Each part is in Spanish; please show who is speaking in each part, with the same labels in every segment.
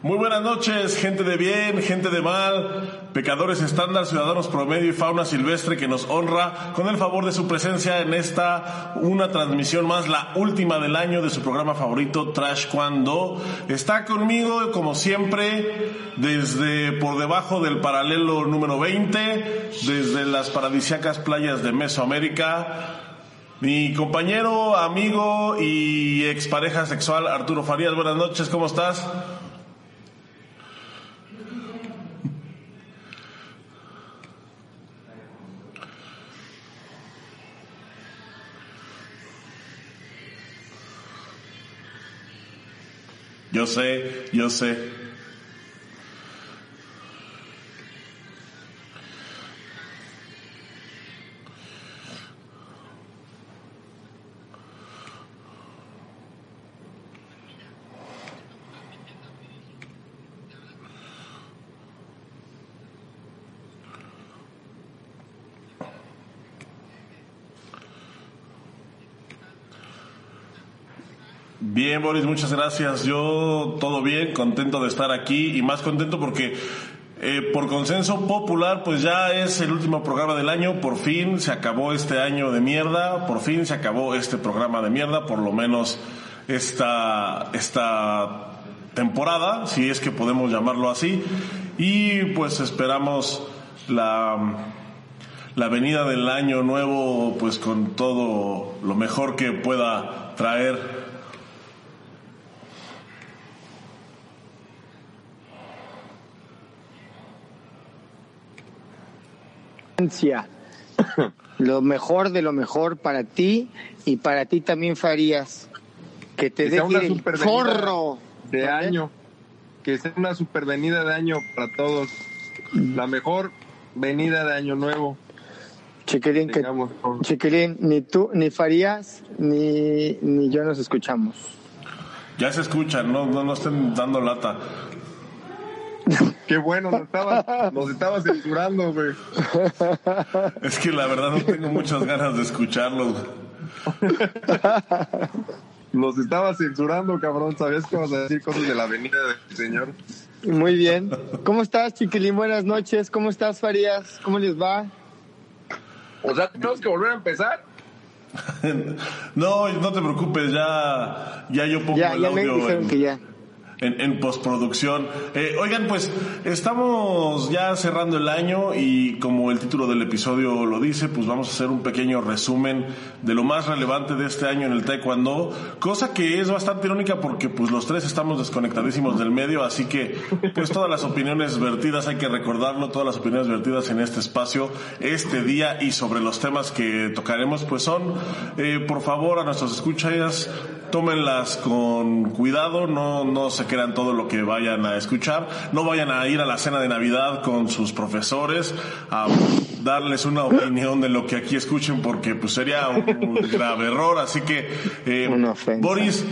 Speaker 1: Muy buenas noches, gente de bien, gente de mal, pecadores estándar, ciudadanos promedio y fauna silvestre que nos honra con el favor de su presencia en esta una transmisión más, la última del año de su programa favorito Trash Cuando. Está conmigo, como siempre, desde por debajo del paralelo número 20, desde las paradisiacas playas de Mesoamérica, mi compañero, amigo y expareja sexual Arturo Farías. Buenas noches, ¿cómo estás? Yo sé, yo sé. Bien, Boris, muchas gracias. Yo todo bien, contento de estar aquí y más contento porque eh, por consenso popular, pues ya es el último programa del año. Por fin se acabó este año de mierda. Por fin se acabó este programa de mierda. Por lo menos esta, esta temporada, si es que podemos llamarlo así. Y pues esperamos la, la venida del año nuevo, pues con todo lo mejor que pueda traer
Speaker 2: lo mejor de lo mejor para ti y para ti también Farías. Que te
Speaker 3: sea
Speaker 2: deje
Speaker 3: una
Speaker 2: el
Speaker 3: supervenida
Speaker 2: forro.
Speaker 3: de año. Que sea una super venida de año para todos. La mejor venida de año nuevo.
Speaker 2: Chiquilín, que. Chiquilín, ni tú, ni Farías, ni, ni yo nos escuchamos.
Speaker 1: Ya se escuchan, no, no, no estén dando lata.
Speaker 3: Qué bueno, nos estaba, nos estaba censurando, güey.
Speaker 1: Es que la verdad no tengo muchas ganas de escucharlos.
Speaker 3: Nos estaba censurando, cabrón. ¿Sabías que vas a decir cosas de la venida del señor?
Speaker 2: Muy bien. ¿Cómo estás, Chiquilín? Buenas noches. ¿Cómo estás, Farías? ¿Cómo les va?
Speaker 3: O sea, tenemos que volver a empezar.
Speaker 1: No, no te preocupes, ya, ya yo pongo
Speaker 2: Ya,
Speaker 1: el
Speaker 2: ya me
Speaker 1: audio
Speaker 2: dijeron
Speaker 1: en,
Speaker 2: que ya.
Speaker 1: En- en postproducción. Eh, oigan, pues estamos ya cerrando el año y como el título del episodio lo dice, pues vamos a hacer un pequeño resumen de lo más relevante de este año en el Taekwondo, cosa que es bastante irónica porque pues los tres estamos desconectadísimos del medio, así que pues todas las opiniones vertidas, hay que recordarlo, todas las opiniones vertidas en este espacio, este día y sobre los temas que tocaremos, pues son, eh, por favor, a nuestros escuchas, tómenlas con cuidado, no, no se crean todo lo que vayan a escuchar, no vayan a ir a la cena de Navidad con sus profesores a darles una opinión de lo que aquí escuchen porque pues sería un grave error, así que eh,
Speaker 2: Una.
Speaker 1: Boris,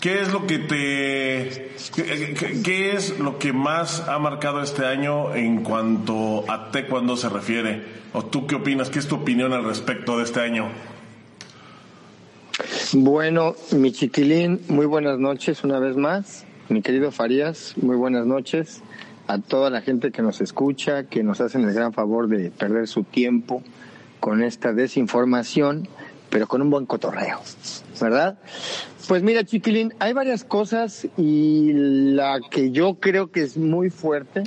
Speaker 1: ¿Qué es lo que te, qué, qué- qué es lo que más ha marcado este año en cuanto a taekwondo se refiere? ¿O tú qué opinas? ¿Qué es tu opinión al respecto de este año?
Speaker 2: Bueno, mi chiquilín, muy buenas noches una vez más. Mi querido Farías, muy buenas noches. A toda la gente que nos escucha, que nos hacen el gran favor de perder su tiempo con esta desinformación, pero con un buen cotorreo, ¿verdad? Pues mira, chiquilín, hay varias cosas y la que yo creo que es muy fuerte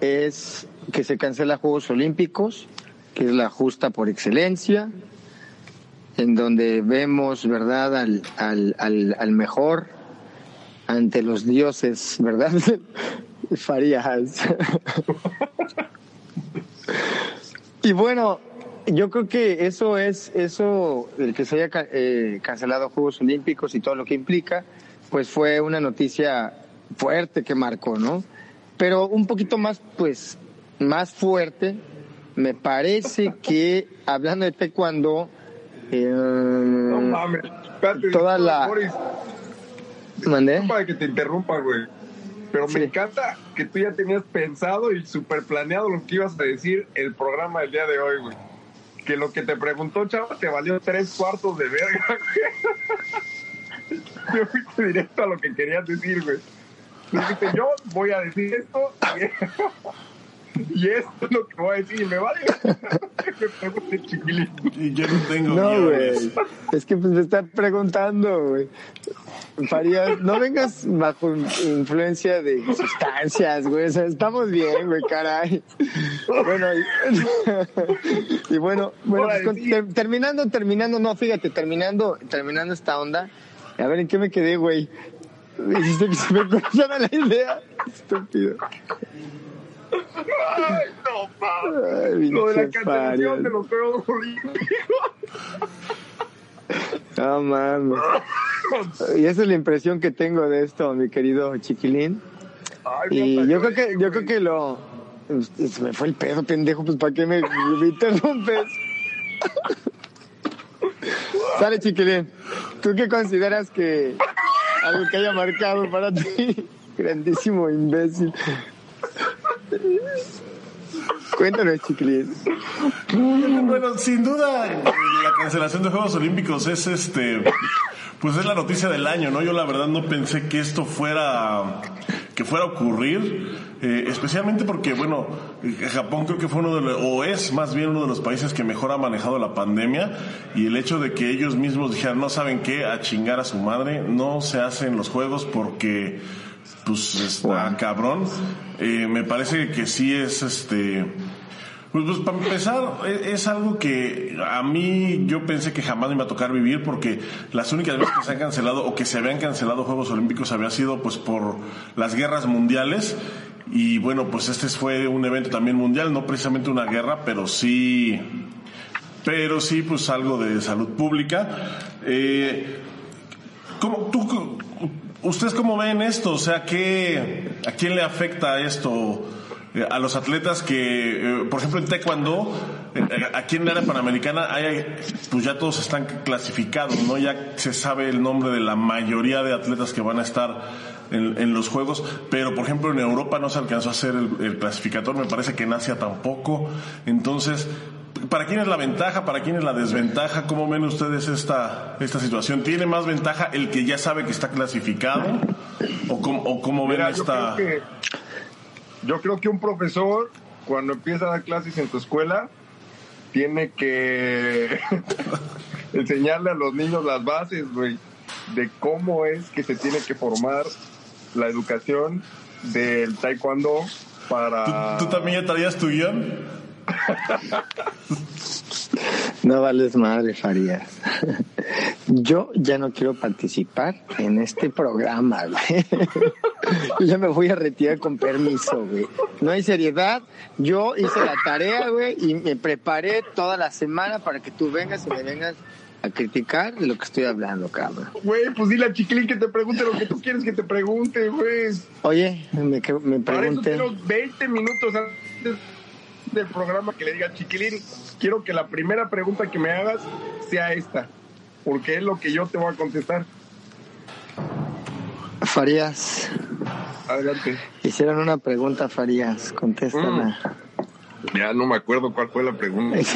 Speaker 2: es que se cancela Juegos Olímpicos, que es la justa por excelencia, en donde vemos, ¿verdad?, al, al, al, al mejor ante los dioses, ¿verdad? Farías. y bueno, yo creo que eso es, eso, el que se haya eh, cancelado Juegos Olímpicos y todo lo que implica, pues fue una noticia fuerte que marcó, ¿no? Pero un poquito más, pues, más fuerte, me parece que, hablando de taekwondo, eh,
Speaker 3: No mames. Espérate,
Speaker 2: Toda la- ¿Mandé?
Speaker 3: disculpa que te interrumpa, güey. Pero
Speaker 2: Sí.
Speaker 3: me encanta que tú ya tenías pensado y super planeado lo que ibas a decir el programa del día de hoy, güey. Que lo que te preguntó, chava, te valió tres cuartos de verga, güey. Yo fuiste directo a lo que querías decir, güey. Dijiste, yo voy a decir esto y esto es lo que voy a decir y me vale que me pregunte chiquilín.
Speaker 1: Y yo no tengo
Speaker 2: No, güey. Es que pues me está preguntando, güey. Farías, no vengas bajo influencia de sustancias, güey. O sea, estamos bien, güey, caray. Bueno, y, y bueno, bueno, pues, con- ter- terminando, terminando, no, fíjate, terminando, terminando esta onda. A ver, ¿en qué me quedé, güey? Hiciste que se me cruzara la idea. Estúpido.
Speaker 3: Ay, no.
Speaker 2: Ay,
Speaker 3: Lo de la cancelación
Speaker 2: Farías.
Speaker 3: de los Juegos Olímpicos.
Speaker 2: No mames. Y esa es la impresión que tengo de esto, mi querido chiquilín.
Speaker 3: Ay,
Speaker 2: Y yo creo que, yo creo que lo se me fue el pedo, pendejo, pues ¿para qué me, me interrumpes? Sale, chiquilín. ¿Tú qué consideras que algo que haya marcado para ti? Grandísimo imbécil. Cuéntanos, chiquilín.
Speaker 1: Bueno, sin duda, la cancelación de Juegos Olímpicos es este, pues es la noticia del año, ¿no? Yo la verdad no pensé que esto fuera, que fuera a ocurrir, eh, especialmente porque, bueno, Japón creo que fue uno de los, o es más bien uno de los países que mejor ha manejado la pandemia y el hecho de que ellos mismos dijeran, no saben qué, a chingar a su madre, no se hacen los juegos porque, pues está cabrón. Eh, me parece que sí es este, pues, pues, para empezar, e- es algo que a mí yo pensé que jamás me iba a tocar vivir porque las únicas veces que se han cancelado o que se habían cancelado Juegos Olímpicos había sido pues por las guerras mundiales y bueno, pues este fue un evento también mundial, no precisamente una guerra, pero sí, pero sí pues algo de salud pública. Eh, ¿Cómo, tú, ¿Ustedes cómo ven esto? O sea, ¿qué, ¿a quién le afecta esto? Eh, A los atletas que, eh, por ejemplo, en Taekwondo, eh, aquí en la área panamericana, hay, pues ya todos están clasificados, ¿no? Ya se sabe el nombre de la mayoría de atletas que van a estar en, en los Juegos, pero por ejemplo en Europa no se alcanzó a hacer el, el clasificador, me parece que en Asia tampoco. Entonces, ¿Para quién es la ventaja? ¿Para quién es la desventaja? ¿Cómo ven ustedes esta, esta situación? ¿Tiene más ventaja el que ya sabe que está clasificado? ¿O cómo, o cómo ven
Speaker 3: Mira, yo
Speaker 1: esta...?
Speaker 3: creo que yo creo que un profesor cuando empieza a dar clases en tu escuela tiene que enseñarle a los niños las bases, güey, de cómo es que se tiene que formar la educación del taekwondo para
Speaker 1: ¿Tú, tú también ya traías tu guion?
Speaker 2: No vales madre, Farías. Yo ya no quiero participar en este programa, güey. Yo ya me voy a retirar con permiso, güey. No hay seriedad. Yo hice la tarea, güey, y me preparé toda la semana para que tú vengas y me vengas a criticar de lo que estoy hablando, cabrón.
Speaker 3: Güey, pues dile a Chiquilín que te pregunte lo que tú quieres que te pregunte, güey.
Speaker 2: Oye, me, me
Speaker 3: Para eso
Speaker 2: pregunté.
Speaker 3: tengo 20 minutos antes del programa que le diga Chiquilín, quiero que la primera pregunta que me hagas sea esta, porque es lo que yo te voy a contestar.
Speaker 2: Farías,
Speaker 3: Adelante.
Speaker 2: hicieron una pregunta, Farías, contéstala.
Speaker 3: Ya no me acuerdo cuál fue la pregunta.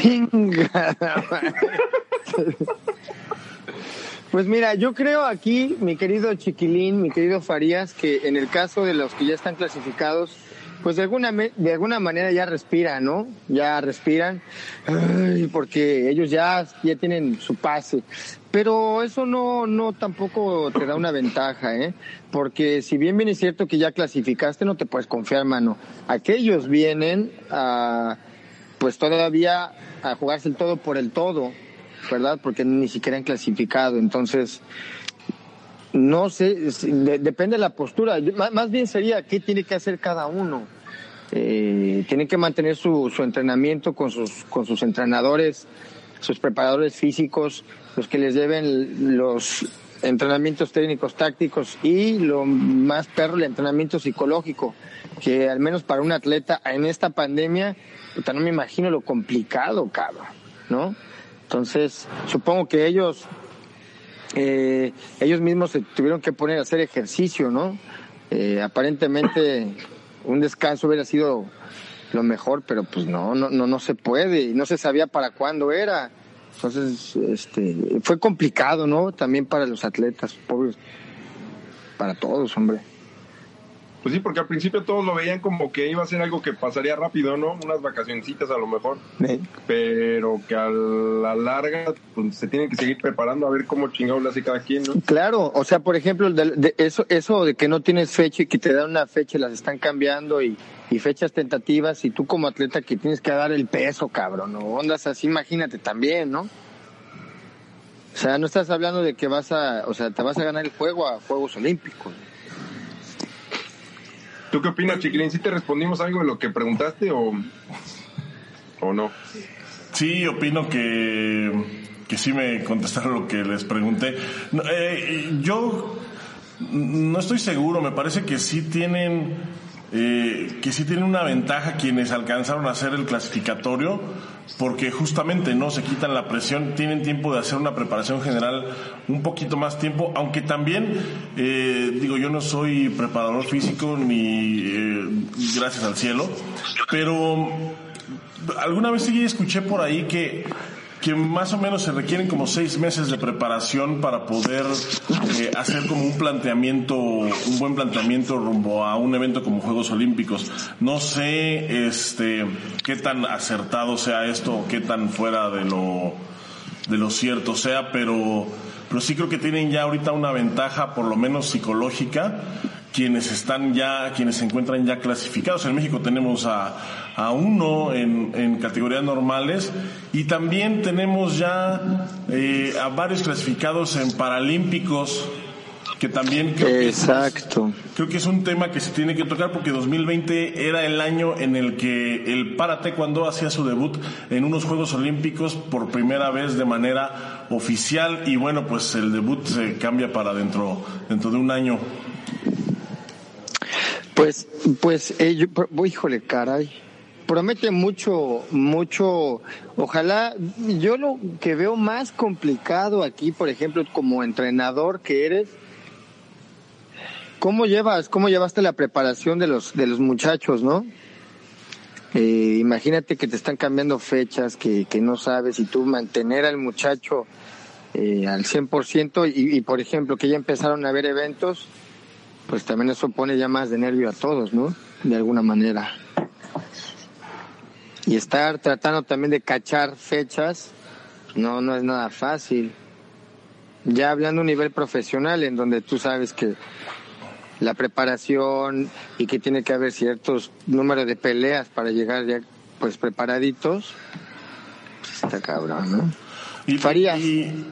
Speaker 2: Pues mira, yo creo aquí, mi querido Chiquilín, mi querido Farías, que en el caso de los que ya están clasificados, pues de alguna, de alguna manera ya respiran, ¿no? Ya respiran, ay, porque ellos ya, ya tienen su pase. Pero eso no, no tampoco te da una ventaja, ¿eh? Porque si bien bien es cierto que ya clasificaste, no te puedes confiar, mano. Aquellos vienen a, pues todavía a jugarse el todo por el todo, ¿verdad? Porque ni siquiera han clasificado. Entonces, no sé, depende de la postura. Más, bien sería qué tiene que hacer cada uno. Eh, tienen que mantener su, entrenamiento con sus, con sus entrenadores, sus preparadores físicos, los que les lleven los entrenamientos técnicos, tácticos y lo más perro, el entrenamiento psicológico, que al menos para un atleta en esta pandemia, no me imagino lo complicado, cabrón, ¿no? Entonces, supongo que ellos eh, ellos mismos se tuvieron que poner a hacer ejercicio, ¿no? Eh, aparentemente un descanso hubiera sido lo mejor, pero pues no, no, no, no se puede y no se sabía para cuándo era. Entonces, este, fue complicado, ¿no? También para los atletas, pobres, para todos, hombre.
Speaker 3: Pues sí, porque al principio todos lo veían como que iba a ser algo que pasaría rápido, ¿no? Unas vacacioncitas a lo mejor. Pero que a la larga pues, se tienen que seguir preparando a ver cómo chingado le hace cada quien, ¿no?
Speaker 2: Claro, o sea, por ejemplo, de, eso, eso de que no tienes fecha y que te dan una fecha y las están cambiando y, y fechas tentativas y tú como atleta que tienes que dar el peso, cabrón, o ondas así, imagínate también, ¿no? O sea, no estás hablando de que vas a, o sea, te vas a ganar el juego a Juegos Olímpicos.
Speaker 3: ¿Tú qué opinas, Chiquilín? ¿Sí te respondimos algo de lo que preguntaste o, o no?
Speaker 1: Sí, opino que, que sí me contestaron lo que les pregunté. Eh, yo no estoy seguro, me parece que sí tienen eh, que sí tienen una ventaja quienes alcanzaron a hacer el clasificatorio, porque justamente no se quitan la presión, tienen tiempo de hacer una preparación general un poquito más tiempo, aunque también, eh, digo, yo no soy preparador físico ni eh, gracias al cielo, pero alguna vez sí escuché por ahí que que más o menos se requieren como seis meses de preparación para poder eh, hacer como un planteamiento, un buen planteamiento rumbo a un evento como Juegos Olímpicos. No sé, este, qué tan acertado sea esto qué tan fuera de lo, de lo cierto sea, pero, pero sí creo que tienen ya ahorita una ventaja, por lo menos psicológica, quienes están ya, quienes se encuentran ya clasificados. En México tenemos a, a uno en, en categorías normales y también tenemos ya eh, a varios clasificados en paralímpicos que también creo
Speaker 2: Exacto.
Speaker 1: Que es, creo que es un tema que se tiene que tocar porque 2020 era el año en el que el para taekwondo hacía su debut en unos Juegos Olímpicos por primera vez de manera oficial y bueno, pues el debut se cambia para dentro dentro de un año.
Speaker 2: Pues, pues, eh, yo, híjole, caray. Promete mucho, mucho. Ojalá, yo lo que veo más complicado aquí, por ejemplo, como entrenador que eres, ¿cómo llevas, cómo llevaste la preparación de los, de los muchachos, no? Eh, imagínate que te están cambiando fechas, que, que no sabes, y tú mantener al muchacho eh, al 100%, y, y por ejemplo, que ya empezaron a haber eventos, pues también eso pone ya más de nervio a todos, ¿no? De alguna manera. Y estar tratando también de cachar fechas, no, no es nada fácil. Ya hablando a un nivel profesional en donde tú sabes que la preparación y que tiene que haber ciertos números de peleas para llegar ya pues preparaditos, pues está cabrón, ¿no?
Speaker 1: Y, Farías. Y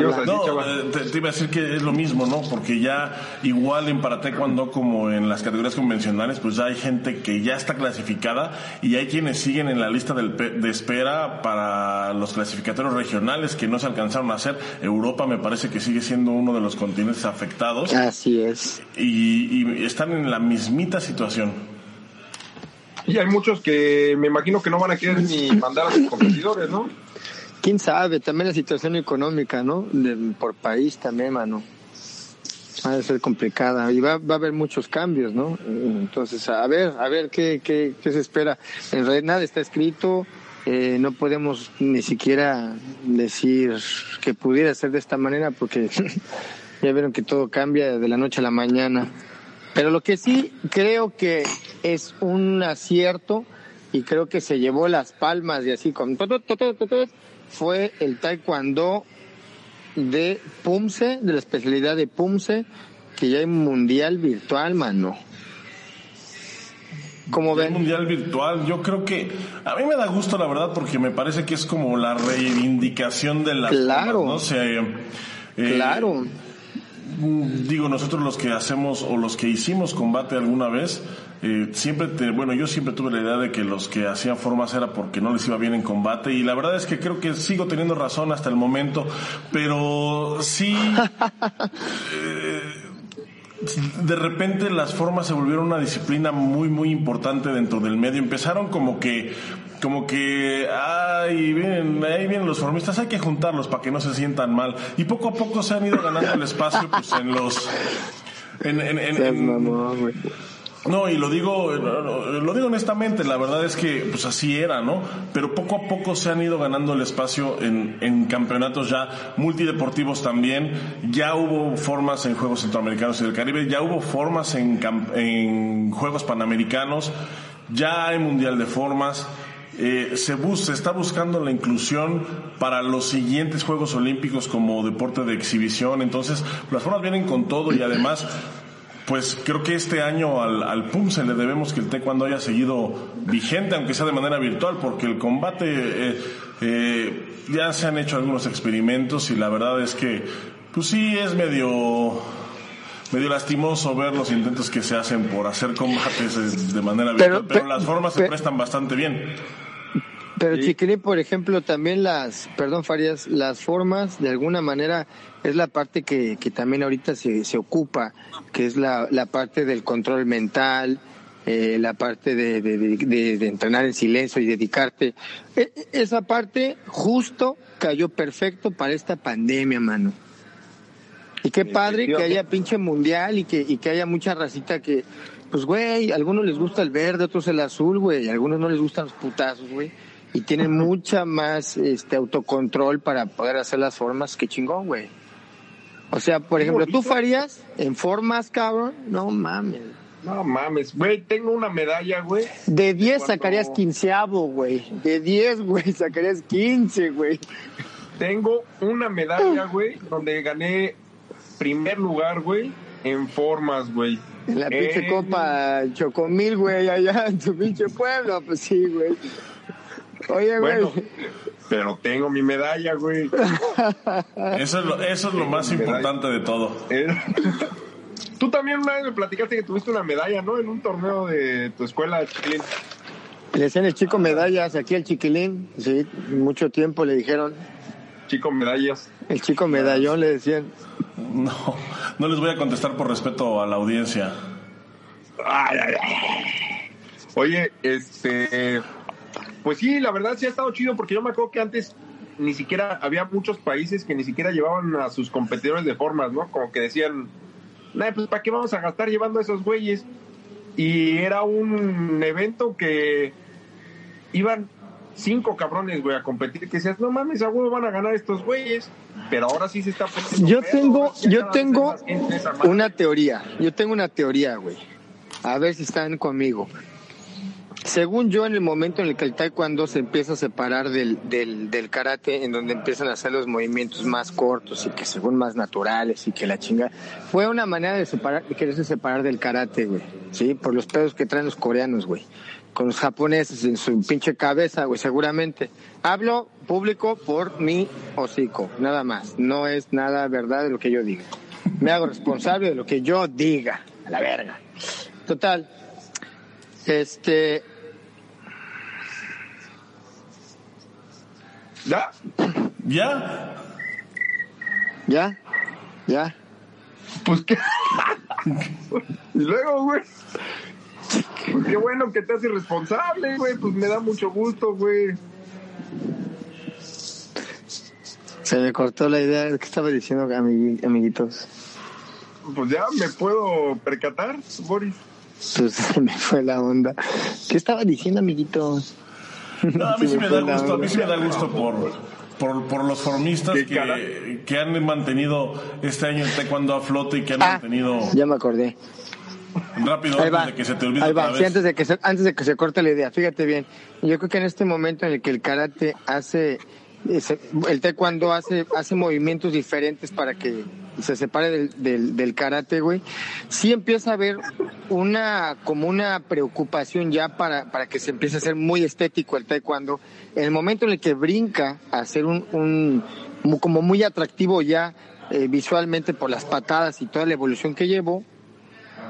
Speaker 1: no, eh, te, iba a decir que es lo mismo, ¿no? Porque ya igual en para taekwondo como en las categorías convencionales, pues ya hay gente que ya está clasificada y hay quienes siguen en la lista de espera para los clasificatorios regionales que no se alcanzaron a hacer. Europa me parece que sigue siendo uno de los continentes afectados.
Speaker 2: Así es.
Speaker 1: Y, y están en la mismita situación.
Speaker 3: Y hay muchos que me imagino que no van a querer ni mandar a sus competidores, ¿no?
Speaker 2: Quién sabe, también la situación económica, ¿no? por país también, mano. Va a ser complicada y va, va a haber muchos cambios, ¿no? Entonces, a ver, a ver qué, qué, qué se espera. En realidad nada está escrito, eh, no podemos ni siquiera decir que pudiera ser de esta manera porque ya vieron que todo cambia de la noche a la mañana. Pero lo que sí creo que es un acierto y creo que se llevó las palmas y así con fue el taekwondo de Pumse, de la especialidad de Pumse, que ya hay mundial virtual, mano.
Speaker 1: ¿Cómo ven? Mundial virtual, yo creo que a mí me da gusto la verdad porque me parece que es como la reivindicación de la
Speaker 2: Claro.
Speaker 1: ¿no?
Speaker 2: Eh, claro.
Speaker 1: Digo, nosotros los que hacemos o los que hicimos combate alguna vez, eh, siempre te, bueno, yo siempre tuve la idea de que los que hacían formas era porque no les iba bien en combate y la verdad es que creo que sigo teniendo razón hasta el momento, pero sí, eh, de repente las formas se volvieron una disciplina muy, muy importante dentro del medio. Empezaron como que, como que, ay, ahí vienen los formistas, hay que juntarlos para que no se sientan mal. Y poco a poco se han ido ganando el espacio, pues, en los, en, en, en No, y lo digo, lo digo honestamente, la verdad es que pues así era, ¿no? Pero poco a poco se han ido ganando el espacio en, en campeonatos ya multideportivos también. Ya hubo formas en Juegos Centroamericanos y del Caribe, ya hubo formas en, en Juegos Panamericanos, ya hay Mundial de Formas. Eh, se, bus se está buscando la inclusión para los siguientes Juegos Olímpicos como deporte de exhibición. Entonces, las formas vienen con todo y además pues creo que este año al, al PUM se le debemos que el taekwondo haya seguido vigente, aunque sea de manera virtual, porque el combate eh, eh, ya se han hecho algunos experimentos y la verdad es que, pues sí, es medio medio lastimoso ver los intentos que se hacen por hacer combates de manera virtual, pero, las formas se prestan bastante bien.
Speaker 2: Pero Chiquilín, por ejemplo, también las, perdón Farías, las formas de alguna manera es la parte que, que también ahorita se, se ocupa, que es la, la parte del control mental, eh, la parte de, de, de, de, entrenar en silencio y dedicarte. E, esa parte justo cayó perfecto para esta pandemia, mano. Y qué padre que haya pinche mundial y que, y que haya mucha racita que, pues güey, a algunos les gusta el verde, otros el azul, güey, a algunos no les gustan los putazos, güey y tienen mucha más este autocontrol para poder hacer las formas que chingón, güey. O sea, por ejemplo, tú farías en formas, cabrón, no mames.
Speaker 3: No mames, güey, tengo una medalla, güey.
Speaker 2: De 10 sacarías quinceavo, güey. De 10, güey, sacarías 15, güey.
Speaker 3: Tengo una medalla, güey, donde gané primer lugar, güey, en formas, güey.
Speaker 2: En la pinche eh... copa Chocomil, güey, allá en tu pinche pueblo, pues sí, güey. Oye, güey. Bueno,
Speaker 3: pero tengo mi medalla, güey.
Speaker 1: Eso es lo, eso es lo más importante de todo.
Speaker 3: Tú también una vez me platicaste que tuviste una medalla, ¿no? En un torneo de tu escuela, Chiquilín.
Speaker 2: Le decían el chico medallas, aquí el chiquilín, sí, mucho tiempo le dijeron.
Speaker 3: Chico medallas.
Speaker 2: El chico medallón le decían.
Speaker 1: No, no les voy a contestar por respeto a la audiencia.
Speaker 3: Ay, ay, ay. Oye, este, pues sí, la verdad sí ha estado chido porque yo me acuerdo que antes ni siquiera había muchos países que ni siquiera llevaban a sus competidores de formas, ¿no? Como que decían, nah, pues ¿para qué vamos a gastar llevando a esos güeyes? Y era un evento que iban cinco cabrones, güey, a competir, que decías, no mames, a huevo van a ganar estos güeyes, pero ahora sí se está poniendo.
Speaker 2: Yo tengo, yo tengo una teoría, yo tengo una teoría, güey. A ver si están conmigo. Según yo, en el momento en el que el taekwondo se empieza a separar del, del, del, karate, en donde empiezan a hacer los movimientos más cortos y que según más naturales y que la chinga, fue una manera de separar, de quererse separar del karate, güey, ¿sí? Por los pedos que traen los coreanos, güey. Con los japoneses en su pinche cabeza, güey, seguramente. Hablo público por mi hocico, nada más. No es nada verdad de lo que yo diga. Me hago responsable de lo que yo diga, a la verga. Total. Este,
Speaker 3: ¿Ya?
Speaker 1: ¿Ya?
Speaker 2: ¿Ya? ¿Ya?
Speaker 3: Pues qué. y luego, güey. Pues qué bueno que te haces responsable, güey. Pues me da mucho gusto, güey.
Speaker 2: Se me cortó la idea. ¿Qué estaba diciendo, amiguitos?
Speaker 3: Pues ya me puedo percatar, Boris.
Speaker 2: Pues se me fue la onda. ¿Qué estaba diciendo, amiguitos?
Speaker 1: No, a mí sí me da gusto, a mí sí me da gusto por, por, por los formistas que, que, han mantenido este año el taekwondo a flote y que han
Speaker 2: ah,
Speaker 1: mantenido...
Speaker 2: Ya me acordé.
Speaker 1: Rápido,
Speaker 2: Ahí
Speaker 1: antes de que se te olvide
Speaker 2: Ahí va, sí, antes de, que se, antes de que se corte la idea, fíjate bien. Yo creo que en este momento en el que el karate hace, el taekwondo hace, hace movimientos diferentes para que se separe del, del, del karate, güey, sí empieza a haber una, como una preocupación ya para, para que se empiece a hacer muy estético el taekwondo. En el momento en el que brinca a ser un, un como muy atractivo ya eh, visualmente por las patadas y toda la evolución que llevó,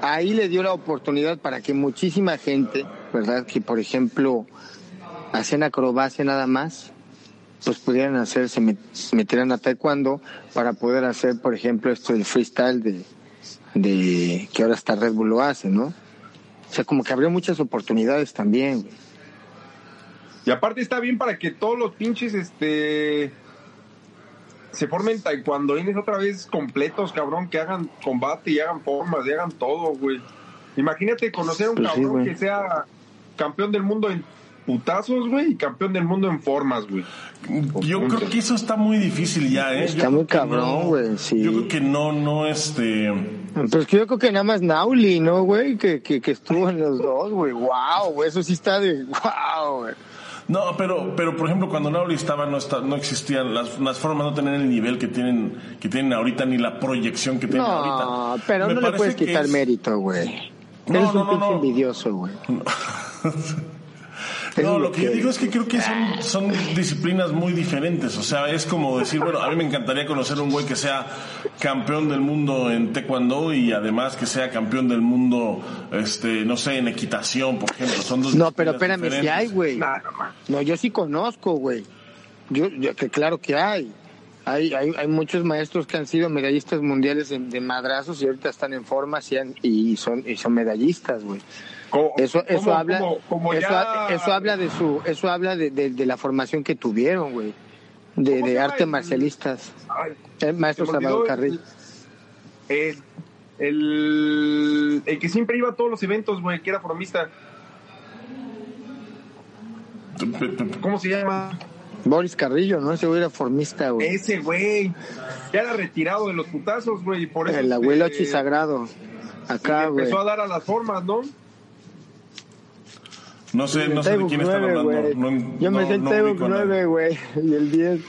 Speaker 2: ahí le dio la oportunidad para que muchísima gente, ¿verdad? Que por ejemplo hacían acrobacia nada más, pues pudieran hacer, se met- metieran a taekwondo para poder hacer, por ejemplo, esto del freestyle de, de que ahora hasta Red Bull lo hace, ¿no? O sea, como que abrió muchas oportunidades también.
Speaker 3: Y aparte está bien para que todos los pinches, este. Se formen taekwondoines otra vez completos, cabrón, que hagan combate y hagan formas y hagan todo, güey. Imagínate conocer a un
Speaker 2: Pues
Speaker 3: cabrón que sea campeón del mundo en putazos, güey, y campeón del mundo en formas, güey.
Speaker 1: Yo creo que eso está muy difícil ya, ¿eh?
Speaker 2: Está
Speaker 1: Yo
Speaker 2: muy cabrón,
Speaker 1: no-
Speaker 2: güey, sí.
Speaker 1: Yo creo que no, no, este...
Speaker 2: Pues que yo creo que nada más Nauli, ¿no, güey? Que, que, que estuvo en los dos, güey. Wow, güey. Eso sí está de wow, güey.
Speaker 1: No, pero, pero por ejemplo, cuando Nauli estaba, no, está, no existían, las, las formas no tenían el nivel que tienen, que tienen ahorita, ni la proyección que tienen ahorita.
Speaker 2: No, pero
Speaker 1: Me
Speaker 2: no le puedes quitar
Speaker 1: es-
Speaker 2: mérito, güey.
Speaker 1: No,
Speaker 2: Eres
Speaker 1: no,
Speaker 2: un pinche
Speaker 1: no.
Speaker 2: envidioso, güey.
Speaker 1: No,
Speaker 2: lo
Speaker 1: que yo digo es que creo que son, son disciplinas muy diferentes. O sea, es como decir, bueno, a mí me encantaría conocer un güey que sea campeón del mundo en taekwondo y además que sea campeón del mundo, este, no sé, en equitación, por ejemplo. Son dos
Speaker 2: No, pero espérame, si
Speaker 1: diferentes.
Speaker 2: hay, güey.
Speaker 3: No.
Speaker 2: No, yo sí conozco, güey. Yo, yo- que claro que hay. Hay, hay. hay muchos maestros que han sido medallistas mundiales de madrazos y ahorita están en forma y, han- y son, y son medallistas, güey. Eso, eso
Speaker 3: como-
Speaker 2: habla,
Speaker 3: como-
Speaker 2: eso,
Speaker 3: ya-
Speaker 2: eso habla de su, eso habla de, de- de la formación que tuvieron, güey. De,
Speaker 3: ¿Cómo se
Speaker 2: de arte marcialistas.
Speaker 3: Ay,
Speaker 2: El maestro
Speaker 3: se me
Speaker 2: Salvador Carril.
Speaker 3: El, el, que siempre iba a todos los eventos, güey, que era formista. ¿Cómo se llama?
Speaker 2: Boris Carrillo, ¿no? Ese güey era formista, güey.
Speaker 3: Ese güey. Ya era retirado de los putazos, güey. Por eso,
Speaker 2: El abuelo
Speaker 3: este,
Speaker 2: Sagrado. Acá, güey.
Speaker 3: empezó a dar a las formas, ¿no?
Speaker 1: No sé, no sé de quién están
Speaker 2: 9,
Speaker 1: hablando. No-
Speaker 2: Yo me
Speaker 1: no-
Speaker 2: sé el
Speaker 1: no
Speaker 2: Facebook
Speaker 1: ubico a nadie.
Speaker 2: 9, güey. Y el 10.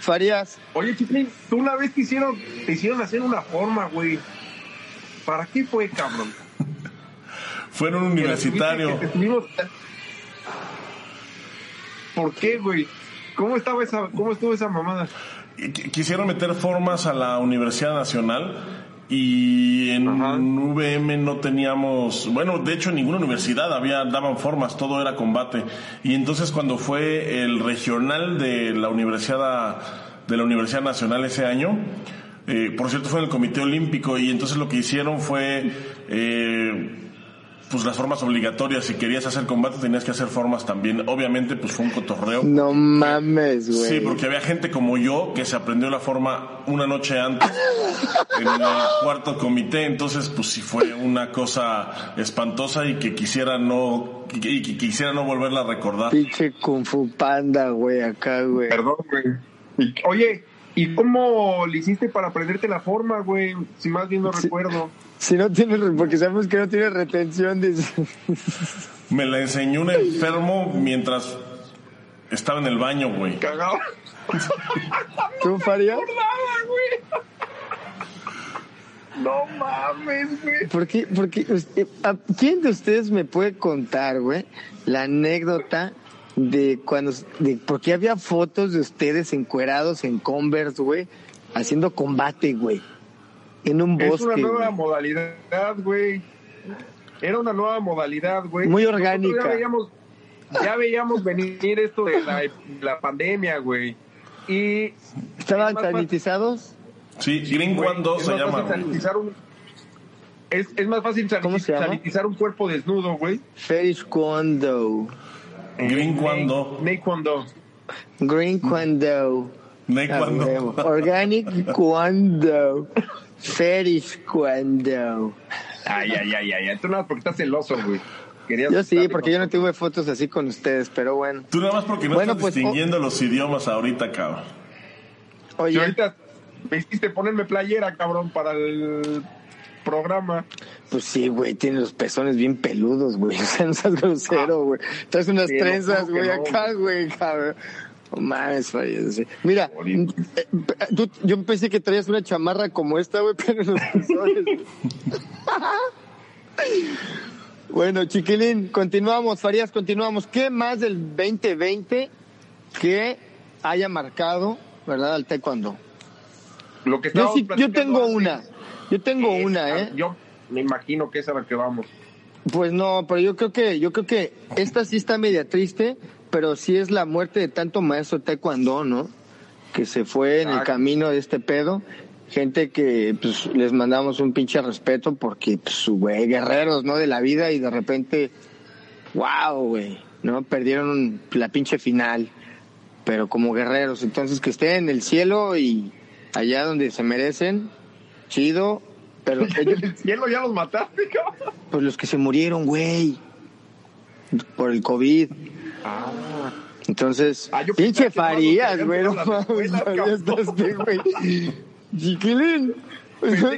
Speaker 2: Farías.
Speaker 3: Oye, Chiquín, tú una vez te hicieron, te hicieron hacer una forma, güey. ¿Para qué fue, cabrón?
Speaker 1: Fue en un universitario.
Speaker 3: ¿Por qué, güey? ¿Cómo estaba esa, cómo estuvo esa mamada?
Speaker 1: Quisieron meter formas a la Universidad Nacional y en
Speaker 3: Ajá.
Speaker 1: VM no teníamos, bueno, de hecho en ninguna universidad había daban formas, todo era combate. Y entonces cuando fue el regional de la Universidad de la Universidad Nacional ese año, eh, por cierto fue en el Comité Olímpico y entonces lo que hicieron fue eh, pues las formas obligatorias, si querías hacer combate tenías que hacer formas también. Obviamente pues fue un cotorreo.
Speaker 2: No mames, güey.
Speaker 1: Sí, porque había gente como yo que se aprendió la forma una noche antes en el cuarto comité, entonces pues sí fue una cosa espantosa y que quisiera no y que quisiera no volverla a recordar.
Speaker 2: Pinche Kung Fu Panda, güey, acá, güey.
Speaker 3: Perdón, güey. Oye, ¿y cómo le hiciste para aprenderte la forma, güey? Si más bien no
Speaker 2: Sí.
Speaker 3: recuerdo.
Speaker 2: Si no tiene, porque sabemos que no tiene retención.
Speaker 1: Me la enseñó un enfermo mientras estaba en el baño, güey.
Speaker 3: Cagado.
Speaker 2: ¿Tú, Farías?
Speaker 3: No mames, güey.
Speaker 2: ¿Por qué? Porque, usted- ¿a ¿quién de ustedes me puede contar, güey, la anécdota de cuando, de por qué había fotos de ustedes encuerados en Converse, güey, haciendo combate, güey, en un
Speaker 3: Es
Speaker 2: bosque,
Speaker 3: una nueva
Speaker 2: güey?
Speaker 3: modalidad, güey. Era una nueva modalidad, güey.
Speaker 2: Muy orgánica.
Speaker 3: Ya veíamos, ya veíamos venir esto de la, la pandemia, güey. Y
Speaker 2: ¿Estaban
Speaker 3: es
Speaker 2: sanitizados?
Speaker 1: Sí, Green
Speaker 3: güey,
Speaker 1: One 2
Speaker 3: es
Speaker 1: se
Speaker 3: más
Speaker 1: llama,
Speaker 3: un- es, es más fácil sanitizar un cuerpo desnudo, güey.
Speaker 1: Green One 2.
Speaker 3: Naquando.
Speaker 2: Green Kwando.
Speaker 1: Ney
Speaker 2: Ah,
Speaker 1: cuando.
Speaker 2: huevo. Organic Kwando. Fetish Kwando.
Speaker 3: Ay, ay, ay, ay, ay. Tú nada porque estás celoso, güey. Querías
Speaker 2: Yo sí, porque yo no tuve fotos así con ustedes, pero bueno.
Speaker 1: Tú nada más porque no
Speaker 2: Bueno,
Speaker 1: estás
Speaker 2: pues,
Speaker 1: distinguiendo los idiomas ahorita, cabrón.
Speaker 3: Y
Speaker 2: Oye,
Speaker 3: ahorita me hiciste ponerme playera, cabrón, para el programa.
Speaker 2: Pues sí, güey, tiene los pezones bien peludos, güey. O sea, no seas grosero, güey. Traes unas
Speaker 3: Sí,
Speaker 2: trenzas,
Speaker 3: ¿cómo que
Speaker 2: güey,
Speaker 3: no?
Speaker 2: acá, güey, cabrón. No mames. Mira, eh, tú- yo pensé que traías una chamarra como esta, güey, pero en los bueno, chiquilín, continuamos, Farías, continuamos. ¿Qué más del 2020 que haya marcado, verdad, al taekwondo?
Speaker 3: Lo que
Speaker 2: Yo sí, yo tengo una. Yo tengo
Speaker 3: Eh,
Speaker 2: una, ¿eh?
Speaker 3: Yo me imagino que es a la que vamos.
Speaker 2: Pues no, pero yo creo que, yo creo que esta sí está media triste, pero sí es la muerte de tanto maestro taekwondo, ¿no? Que se fue en el camino de este pedo. Gente que, pues, les mandamos un pinche respeto porque, pues, güey, guerreros, ¿no? De la vida y de repente, wow, güey, ¿no? Perdieron la pinche final, pero como guerreros. Entonces, que estén en el cielo y allá donde se merecen, chido, Pero ellos,
Speaker 3: el cielo ya los mataste, cabrón.
Speaker 2: pues los que se murieron, güey, por el COVID.
Speaker 3: Ah,
Speaker 2: Entonces,
Speaker 3: Ah,
Speaker 2: pinche Farías, güey, no güey. Chiquilín,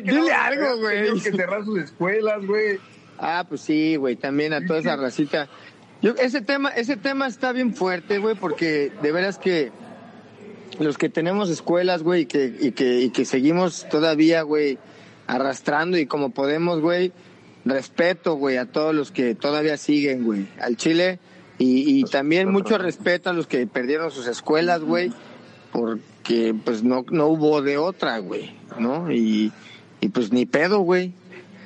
Speaker 2: dile algo, güey.
Speaker 3: que cerrar sus escuelas, güey.
Speaker 2: Ah, pues sí, güey, también a toda esa racita. Yo, ese tema, ese tema está bien fuerte, güey, porque de veras que los que tenemos escuelas, güey, y que, y que, y que seguimos todavía, güey, arrastrando y como podemos, güey, respeto, güey, a todos los que todavía siguen, güey, al Chile, y, y también mucho respeto a los que perdieron sus escuelas, güey, porque pues no, no hubo de otra, güey, ¿no? Y, y pues ni pedo, güey.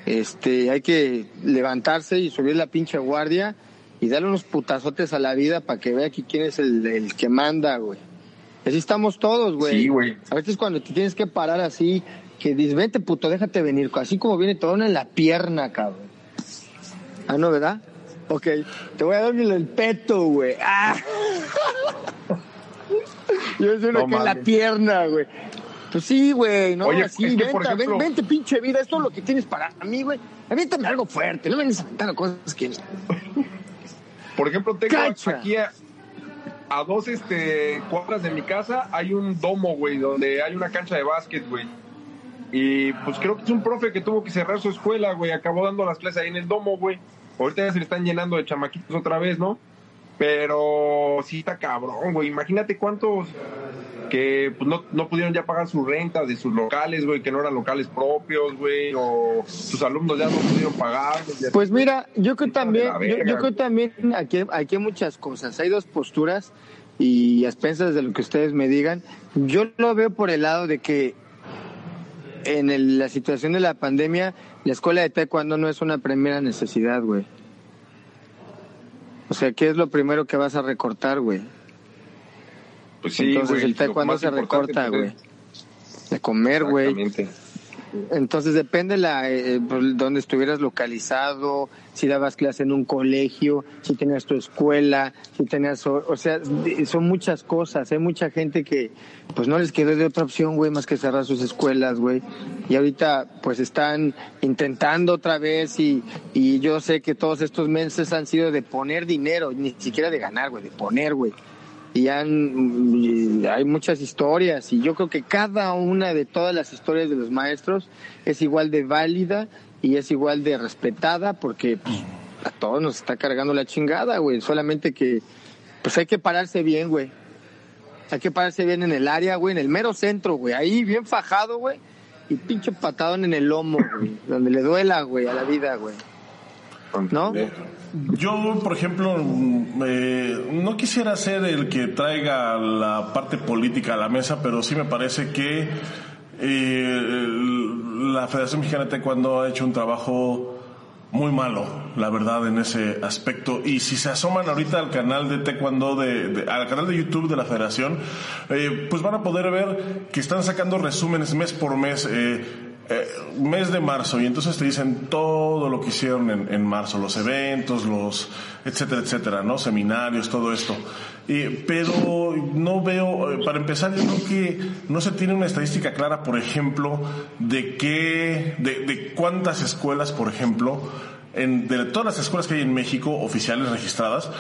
Speaker 2: Este, hay que levantarse y subir la pinche guardia y darle unos putazotes a la vida para que vea que quién es el, el que manda, güey. Así estamos todos, güey.
Speaker 3: Sí, güey.
Speaker 2: A veces cuando te tienes que parar así, que dices, vente puto, déjate venir, así como viene todo en la pierna, cabrón. Ah, no, ¿verdad? Ok, te voy a dar el peto, güey. Ah. Yo soy uno
Speaker 3: No
Speaker 2: que en la pierna, güey. Pues sí, güey, no,
Speaker 3: Oye,
Speaker 2: así,
Speaker 3: es por ejemplo-
Speaker 2: ven- vente, pinche vida, esto es lo que tienes para mí, güey. Aviéntame algo fuerte, no me vienes a aventar cosas que...
Speaker 3: Por ejemplo, tengo
Speaker 2: Cacha.
Speaker 3: aquí a, a dos este, cuadras de mi casa hay un domo, güey, donde hay una cancha de básquet, güey. Y pues creo que es un profe que tuvo que cerrar su escuela, güey. Acabó dando las clases ahí en el domo, güey. Ahorita ya se le están llenando de chamaquitos otra vez, ¿no? Pero sí está cabrón, güey. Imagínate cuántos que pues, no, no pudieron ya pagar su renta de sus locales, güey, que no eran locales propios, güey, o sus alumnos ya no pudieron pagar.
Speaker 2: Pues mira, yo creo también, yo, creo también aquí, aquí hay muchas cosas, hay dos posturas y a expensas de lo que ustedes me digan, yo lo veo por el lado de que en el- la situación de la pandemia, la escuela de taekwondo no es una primera necesidad, güey. O sea, ¿qué es lo primero que vas a recortar, güey?
Speaker 3: Pues sí,
Speaker 2: Entonces el taekwondo se recorta, güey. De comer, güey.
Speaker 3: Exactamente.
Speaker 2: Entonces depende la eh, pues, dónde estuvieras localizado, si dabas clase en un colegio, si tenías tu escuela, si tenías, o, o sea, son muchas cosas. Hay mucha gente que pues no les quedó de otra opción, güey, más que cerrar sus escuelas, güey. Y ahorita pues están intentando otra vez y, y yo sé que todos estos meses han sido de poner dinero, ni siquiera de ganar, güey, de poner, güey y han, y hay muchas historias y yo creo que cada una de todas las historias de los maestros es igual de válida y es igual de respetada porque pues, a todos nos está cargando la chingada, güey. Solamente que pues hay que pararse bien, güey. Hay que pararse bien en el área, güey, en el mero centro, güey. Ahí bien fajado, güey. Y pinche patadón en el lomo, güey. Donde le duela, güey, a la vida, güey. ¿No?
Speaker 1: Yo, por ejemplo, mm, eh, no quisiera ser el que traiga la parte política a la mesa, pero sí me parece que eh, la Federación Mexicana de Taekwondo ha hecho un trabajo muy malo, la verdad, en ese aspecto. Y si se asoman ahorita al canal de Taekwondo, de- al canal de YouTube de la Federación, eh, pues van a poder ver que están sacando resúmenes mes por mes. eh, eh, mes de marzo y entonces te dicen todo lo que hicieron en, en marzo, los eventos, los etcétera, etcétera, ¿no? Seminarios, todo esto. Pero no veo, eh, para empezar, yo creo que no se tiene una estadística clara, por ejemplo, de qué, de, de cuántas escuelas, por ejemplo, en, de todas las escuelas que hay en México, oficiales registradas,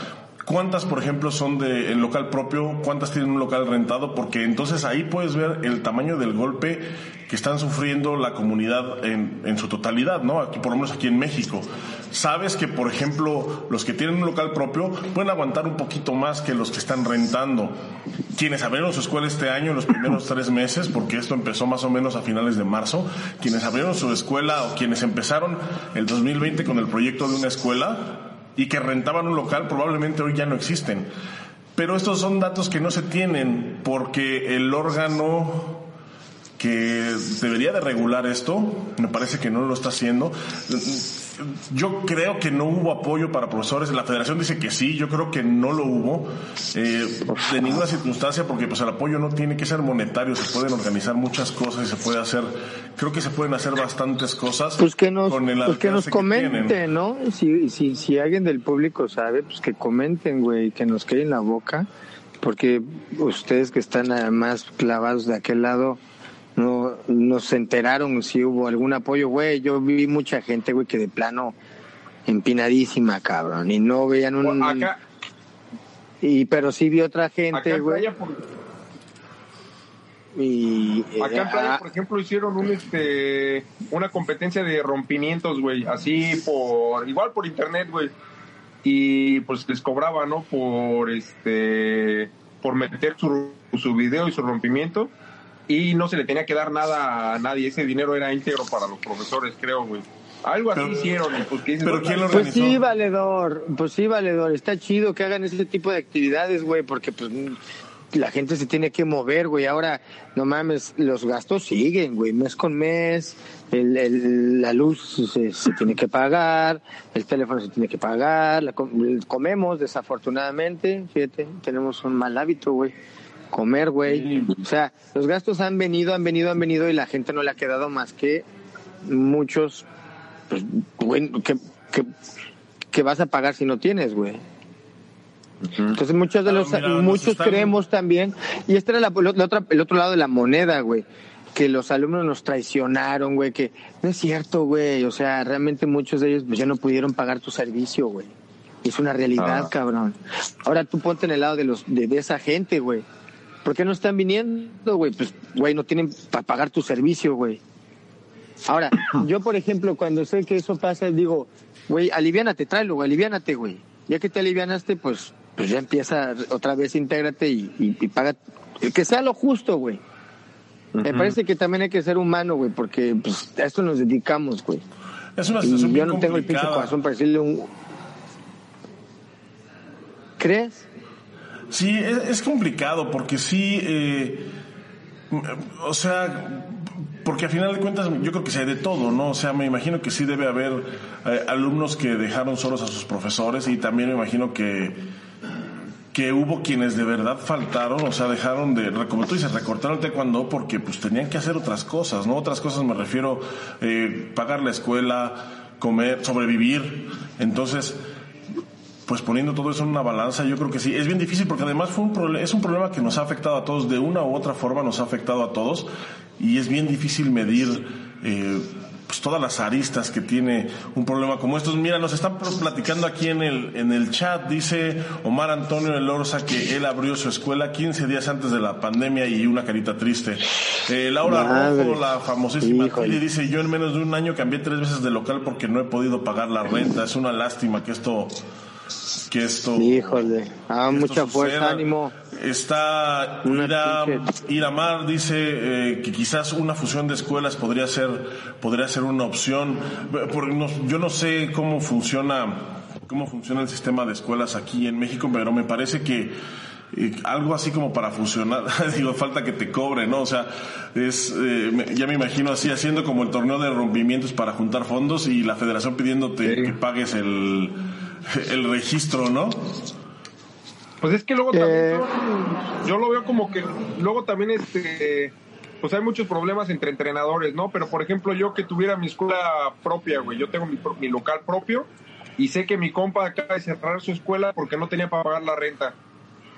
Speaker 1: ¿Cuántas, por ejemplo, son de el local propio? ¿Cuántas tienen un local rentado? Porque entonces ahí puedes ver el tamaño del golpe que están sufriendo la comunidad en, en su totalidad, ¿no? Aquí, por lo menos aquí en México. Sabes que, por ejemplo, los que tienen un local propio pueden aguantar un poquito más que los que están rentando. Quienes abrieron su escuela este año en los primeros tres meses, porque esto empezó más o menos a finales de marzo, quienes abrieron su escuela o quienes empezaron el 2020 con el proyecto de una escuela, y que rentaban un local probablemente hoy ya no existen. Pero estos son datos que no se tienen porque el órgano que debería de regular esto, me parece que no lo está haciendo. Yo creo que no hubo apoyo para profesores. La federación dice que sí, yo creo que no lo hubo eh, de ninguna circunstancia porque pues el apoyo no tiene que ser monetario, se pueden organizar muchas cosas y se puede hacer, creo que se pueden hacer bastantes cosas
Speaker 2: Pues que nos,
Speaker 1: con el
Speaker 2: pues que nos comenten, ¿no? Si, si, si alguien del público sabe, pues que comenten, güey, que nos quede en la boca, porque ustedes que están más clavados de aquel lado, no nos enteraron si hubo algún apoyo, güey. Yo vi mucha gente, güey, que de plano empinadísima, cabrón, y no veían un...
Speaker 3: Acá,
Speaker 2: y pero sí vi otra gente,
Speaker 3: en
Speaker 2: güey.
Speaker 3: por,
Speaker 2: Y
Speaker 3: acá en playa,
Speaker 2: ah,
Speaker 3: por ejemplo, hicieron un este una competencia de rompimientos, güey, así por igual por internet, güey. Y pues les cobraba, ¿no? Por este por meter su, su video y su rompimiento y no se le tenía que dar nada a nadie, ese dinero era íntegro para los profesores, creo, güey. Algo así
Speaker 1: Pero-
Speaker 3: hicieron, y pues dices,
Speaker 1: pero
Speaker 3: "No,
Speaker 1: ¿quién lo
Speaker 2: Pues sí, valedor, pues sí, valedor, está chido que hagan ese tipo de actividades, güey, porque pues la gente se tiene que mover, güey. Ahora, no mames, los gastos siguen, güey, mes con mes, el, el- la luz se, se tiene que pagar, el teléfono se tiene que pagar, la com- comemos, desafortunadamente, fíjate, tenemos un mal hábito, güey. Comer, güey. O sea, los gastos han venido, han venido, han venido y la gente no le ha quedado más que muchos pues, güey, que, que, que vas a pagar si no tienes, güey. Entonces muchos de
Speaker 1: Ah,
Speaker 2: los,
Speaker 1: mira,
Speaker 2: muchos creemos también, y este era la, la otra, el otro lado de la moneda, güey, que los alumnos nos traicionaron, güey, que no es cierto, güey, o sea, realmente muchos de ellos pues ya no pudieron pagar tu servicio, güey. Es una realidad,
Speaker 3: Ah.
Speaker 2: cabrón. Ahora tú ponte en el lado de los de, de esa gente, güey. ¿Por qué no están viniendo, güey? Pues, güey, no tienen para pagar tu servicio, güey. Ahora, yo, por ejemplo, cuando sé que eso pasa, digo, güey, aliviánate, tráelo, güey, aliviánate, güey. Ya que te alivianaste, pues, pues ya empieza otra vez, intégrate y, y, y paga, que sea lo justo, güey. Me parece que también hay que ser humano, güey, porque pues, a esto nos dedicamos, güey.
Speaker 1: Es una
Speaker 2: Y
Speaker 1: situación
Speaker 2: yo
Speaker 1: bien
Speaker 2: no tengo el pinche corazón para decirle un... ¿Crees?
Speaker 1: Sí, es, complicado porque sí, eh, o sea, porque a final de cuentas yo creo que sí hay de todo, ¿no? O sea, me imagino que sí debe haber eh, alumnos que dejaron solos a sus profesores y también me imagino que que hubo quienes de verdad faltaron, o sea, dejaron de, como tú dices, recortaron el taekwondo porque pues tenían que hacer otras cosas, ¿no? Otras cosas me refiero, eh, pagar la escuela, comer, sobrevivir. Entonces, pues poniendo todo eso en una balanza, yo creo que sí. Es bien difícil porque además fue un es un problema que nos ha afectado a todos, de una u otra forma nos ha afectado a todos y es bien difícil medir eh, pues todas las aristas que tiene un problema como estos. Mira, nos están pl- platicando aquí en el, en el chat, dice Omar Antonio Elorza que él abrió su escuela 15 días antes de la pandemia y una carita triste. Eh, Laura
Speaker 2: Madre.
Speaker 1: Rojo, la famosísima. Tili, dice, yo en menos de un año cambié tres veces de local porque no he podido pagar la renta. Es una lástima que esto que esto
Speaker 2: Híjole. Ah, mucha fuerza, ánimo.
Speaker 1: Está Ira, Iramar dice eh, que quizás una fusión de escuelas podría ser podría ser una opción. Porque no- yo no sé cómo funciona cómo funciona el sistema de escuelas aquí en México, pero me parece que eh, algo así como para fusionar, digo, falta que te cobre, ¿no? O sea, es, eh, me- ya me imagino así haciendo como el torneo de rompimientos para juntar fondos y la federación pidiéndote
Speaker 3: Sí.
Speaker 1: que pagues el, el registro, ¿no?
Speaker 3: Pues es que luego
Speaker 2: Eh.
Speaker 3: también son- yo lo veo como que luego también este pues hay muchos problemas entre entrenadores, ¿no? Pero por ejemplo, yo que tuviera mi escuela propia, güey, yo tengo mi local propio y sé que mi compa acaba de cerrar su escuela porque no tenía para pagar la renta.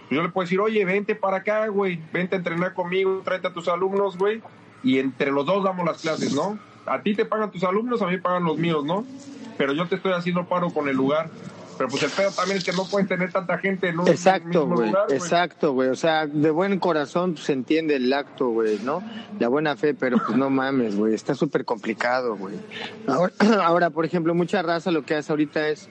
Speaker 3: Pues yo le puedo decir, oye, vente para acá, güey, vente a entrenar conmigo, tráete a tus alumnos, güey, y entre los dos damos las clases, ¿no? A ti te pagan tus alumnos, a mí pagan los míos, ¿no? Pero yo te estoy haciendo paro con el lugar. Pero pues el pedo también es que no pueden tener tanta gente en un
Speaker 2: Exacto,
Speaker 3: mismo lugar.
Speaker 2: Exacto, güey. O sea, de buen corazón se entiende el acto, güey, ¿no? La buena fe, pero pues no mames, güey. Está súper complicado, güey. Ahora, ahora, por ejemplo, mucha raza lo que hace ahorita es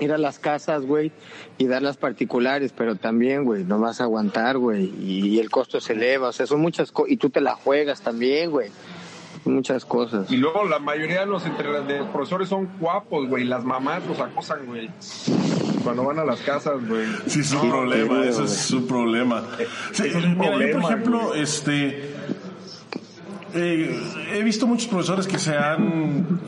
Speaker 2: ir a las casas, güey, y dar las particulares, pero también, güey, no vas a aguantar, güey, y, el costo se eleva, o sea, son muchas cosas, y tú te la juegas también, güey, muchas cosas.
Speaker 3: Y luego la mayoría de los, entre, de los profesores son guapos, güey. Las mamás los acosan, güey. Cuando van a las casas, güey.
Speaker 1: Sí, es un problema,
Speaker 2: sí,
Speaker 1: eso
Speaker 2: güey.
Speaker 1: es un problema. Sí,
Speaker 3: Eso es un
Speaker 1: mira, yo, por ejemplo,
Speaker 3: güey.
Speaker 1: este, eh, he visto muchos profesores que se han,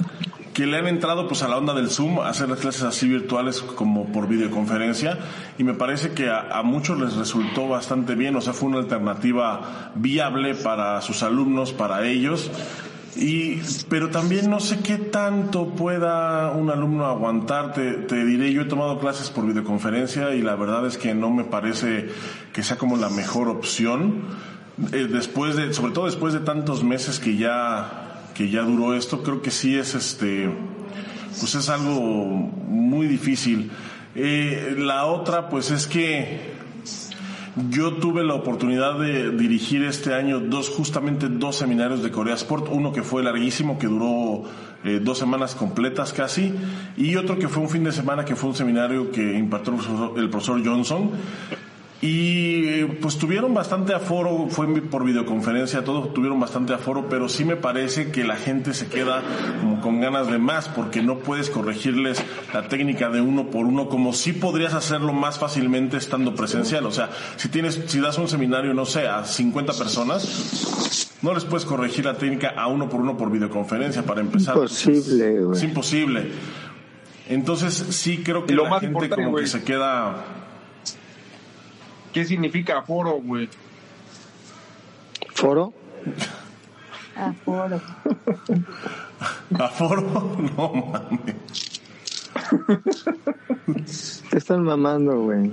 Speaker 1: que le han entrado pues a la onda del Zoom, a hacer las clases así virtuales como por videoconferencia, y me parece que a, a muchos les resultó bastante bien, o sea, fue una alternativa viable para sus alumnos, para ellos. Y, pero también no sé qué tanto pueda un alumno aguantar. Te, te diré, yo he tomado clases por videoconferencia y la verdad es que no me parece que sea como la mejor opción. eh, después de, sobre todo después de tantos meses que ya, que ya duró esto, creo que sí es este, pues es algo muy difícil. Eh, la otra, pues es que yo tuve la oportunidad de dirigir este año dos, justamente dos seminarios de Corea Sport, uno que fue larguísimo, que duró eh, dos semanas completas casi, y otro que fue un fin de semana, que fue un seminario que impartió el profesor Johnson, y pues tuvieron bastante aforo, fue por videoconferencia, todos tuvieron bastante aforo, pero sí me parece que la gente se queda como con ganas de más, porque no puedes corregirles la técnica de uno por uno, como si podrías hacerlo más fácilmente estando presencial. O sea, si tienes, si das un seminario, no sé, a 50 personas, no les puedes corregir la técnica a uno por uno por videoconferencia para empezar.
Speaker 2: Imposible, güey.
Speaker 1: Es imposible. Entonces sí creo que la gente como que se queda
Speaker 3: ¿Qué significa aforo, güey?
Speaker 2: ¿Foro?
Speaker 4: Aforo.
Speaker 1: ¿Aforo? No mames.
Speaker 2: Te están mamando, güey.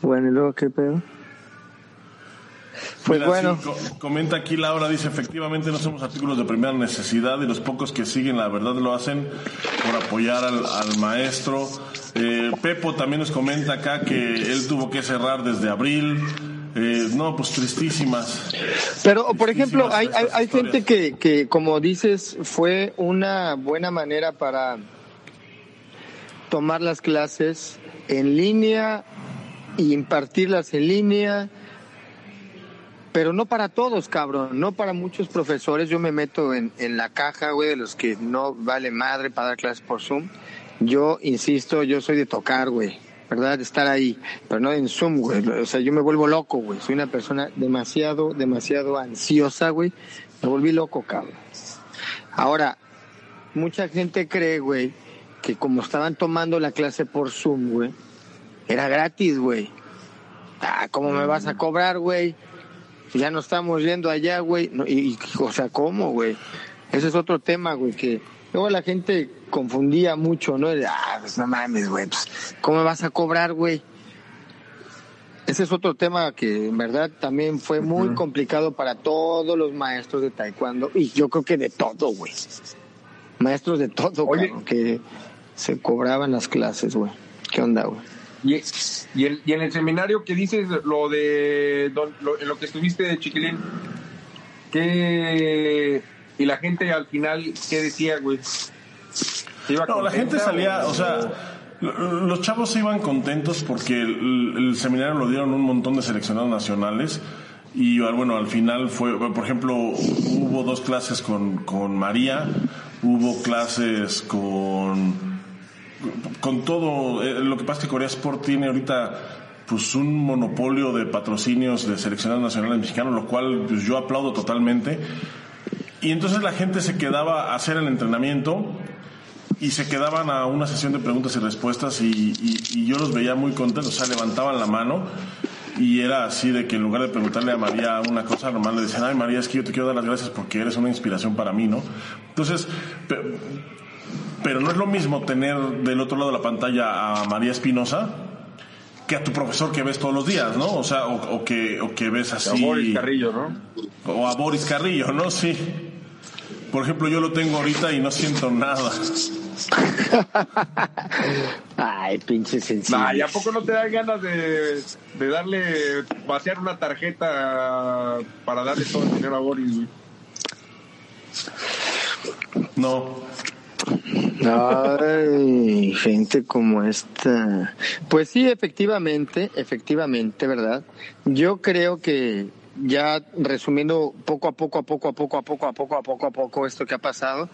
Speaker 2: bueno, ¿y luego qué pedo? Pues bueno.
Speaker 1: comenta aquí Laura, dice, efectivamente no somos artículos de primera necesidad y los pocos que siguen la verdad lo hacen por apoyar al, al maestro. Eh, Pepo también nos comenta acá que él tuvo que cerrar desde abril. Eh, no, pues tristísimas.
Speaker 2: Pero, por ejemplo, hay, hay, hay gente que, que, como dices, fue una buena manera para tomar las clases en línea y impartirlas en línea pero no para todos, cabrón, no para muchos profesores. Yo me meto en, en la caja, güey, de los que no vale madre para dar clases por Zoom. Yo, insisto, yo soy de tocar, güey, ¿verdad? De estar ahí, pero no en Zoom, güey. O sea, yo me vuelvo loco, güey. Soy una persona demasiado, demasiado ansiosa, güey. Me volví loco, cabrón. Ahora, mucha gente cree, güey, que como estaban tomando la clase por Zoom, güey, era gratis, güey. Ah, ¿cómo me vas a cobrar, güey? ya no estamos yendo allá, güey. y, o sea, ¿cómo, güey? Ese es otro tema, güey, que luego la gente confundía mucho, ¿no? ah, pues no mames, güey, pues, ¿cómo vas a cobrar, güey? Ese es otro tema que en verdad también fue muy complicado para todos los maestros de taekwondo y yo creo que de todo, güey. Maestros de todo, güey, que se cobraban las clases, güey. ¿Qué onda, güey?
Speaker 3: Y, y, el, y en el seminario que dices lo de lo, en lo que estuviste de chiquilín, ¿qué, y la gente al final, ¿qué decía, güey?
Speaker 1: No, la gente salía, o sea, los chavos se iban contentos porque el, seminario lo dieron un montón de seleccionados nacionales. Y bueno, al final fue, por ejemplo, hubo dos clases con, con María, hubo clases con con todo, eh, lo que pasa es que Corea Sport tiene ahorita pues un monopolio de patrocinios de seleccionados nacionales mexicanos, lo cual pues, yo aplaudo totalmente. Y entonces la gente se quedaba a hacer el entrenamiento y se quedaban a una sesión de preguntas y respuestas y, yo los veía muy contentos, o sea, levantaban la mano y era así de que en lugar de preguntarle a María una cosa normal le decían, ay María, es que yo te quiero dar las gracias porque eres una inspiración para mí, ¿no? Entonces, pero no es lo mismo tener del otro lado de la pantalla a María Espinosa que a tu profesor que ves todos los días, ¿no? O sea, o, que, o que ves así.
Speaker 3: A Boris Carrillo, ¿no?
Speaker 1: O a Boris Carrillo, ¿no? Sí. Por ejemplo, yo lo tengo ahorita y no siento nada.
Speaker 2: Ay, pinche sencillo.
Speaker 3: ¿y a poco no te dan ganas de, de darle, vaciar una tarjeta para darle todo el dinero a Boris, güey?
Speaker 1: No.
Speaker 2: Ay, gente como esta. Pues sí, efectivamente, efectivamente, ¿verdad? Yo creo que ya resumiendo poco a poco, a poco, a poco, a poco, a poco, a poco, a poco esto que ha pasado,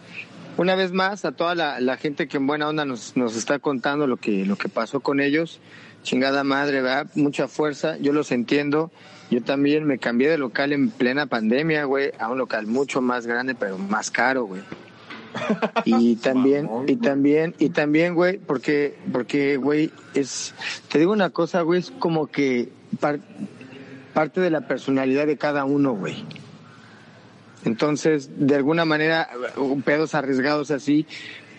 Speaker 2: una vez más a toda la, gente que en buena onda nos, nos está contando lo que, lo que pasó con ellos, chingada madre, ¿verdad? Mucha fuerza, yo los entiendo. Yo también me cambié de local en plena pandemia, güey, a un local mucho más grande, pero más caro, güey. Y también, y también, y también, güey, porque, porque, güey, es, te digo una cosa, güey, es como que parte de la personalidad de cada uno, güey. Entonces, de alguna manera, pedos arriesgados así,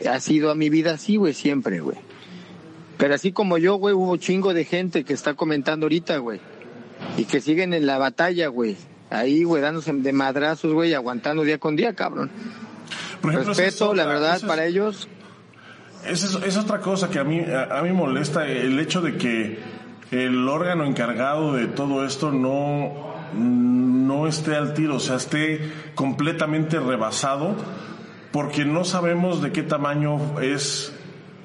Speaker 2: ha sido a mi vida así, güey, siempre, güey. Pero así como yo, güey, hubo chingo de gente que está comentando ahorita, güey. y que siguen en la batalla, güey. Ahí, güey, dándose de madrazos, güey, aguantando día con día, cabrón.
Speaker 1: Por ejemplo, esa es
Speaker 2: Respeto, la verdad,
Speaker 1: es-
Speaker 2: para ellos.
Speaker 1: Esa es, es otra cosa que a mí, a, a mí molesta, el hecho de que el órgano encargado de todo esto no, no esté al tiro, o sea, esté completamente rebasado, porque no sabemos de qué tamaño es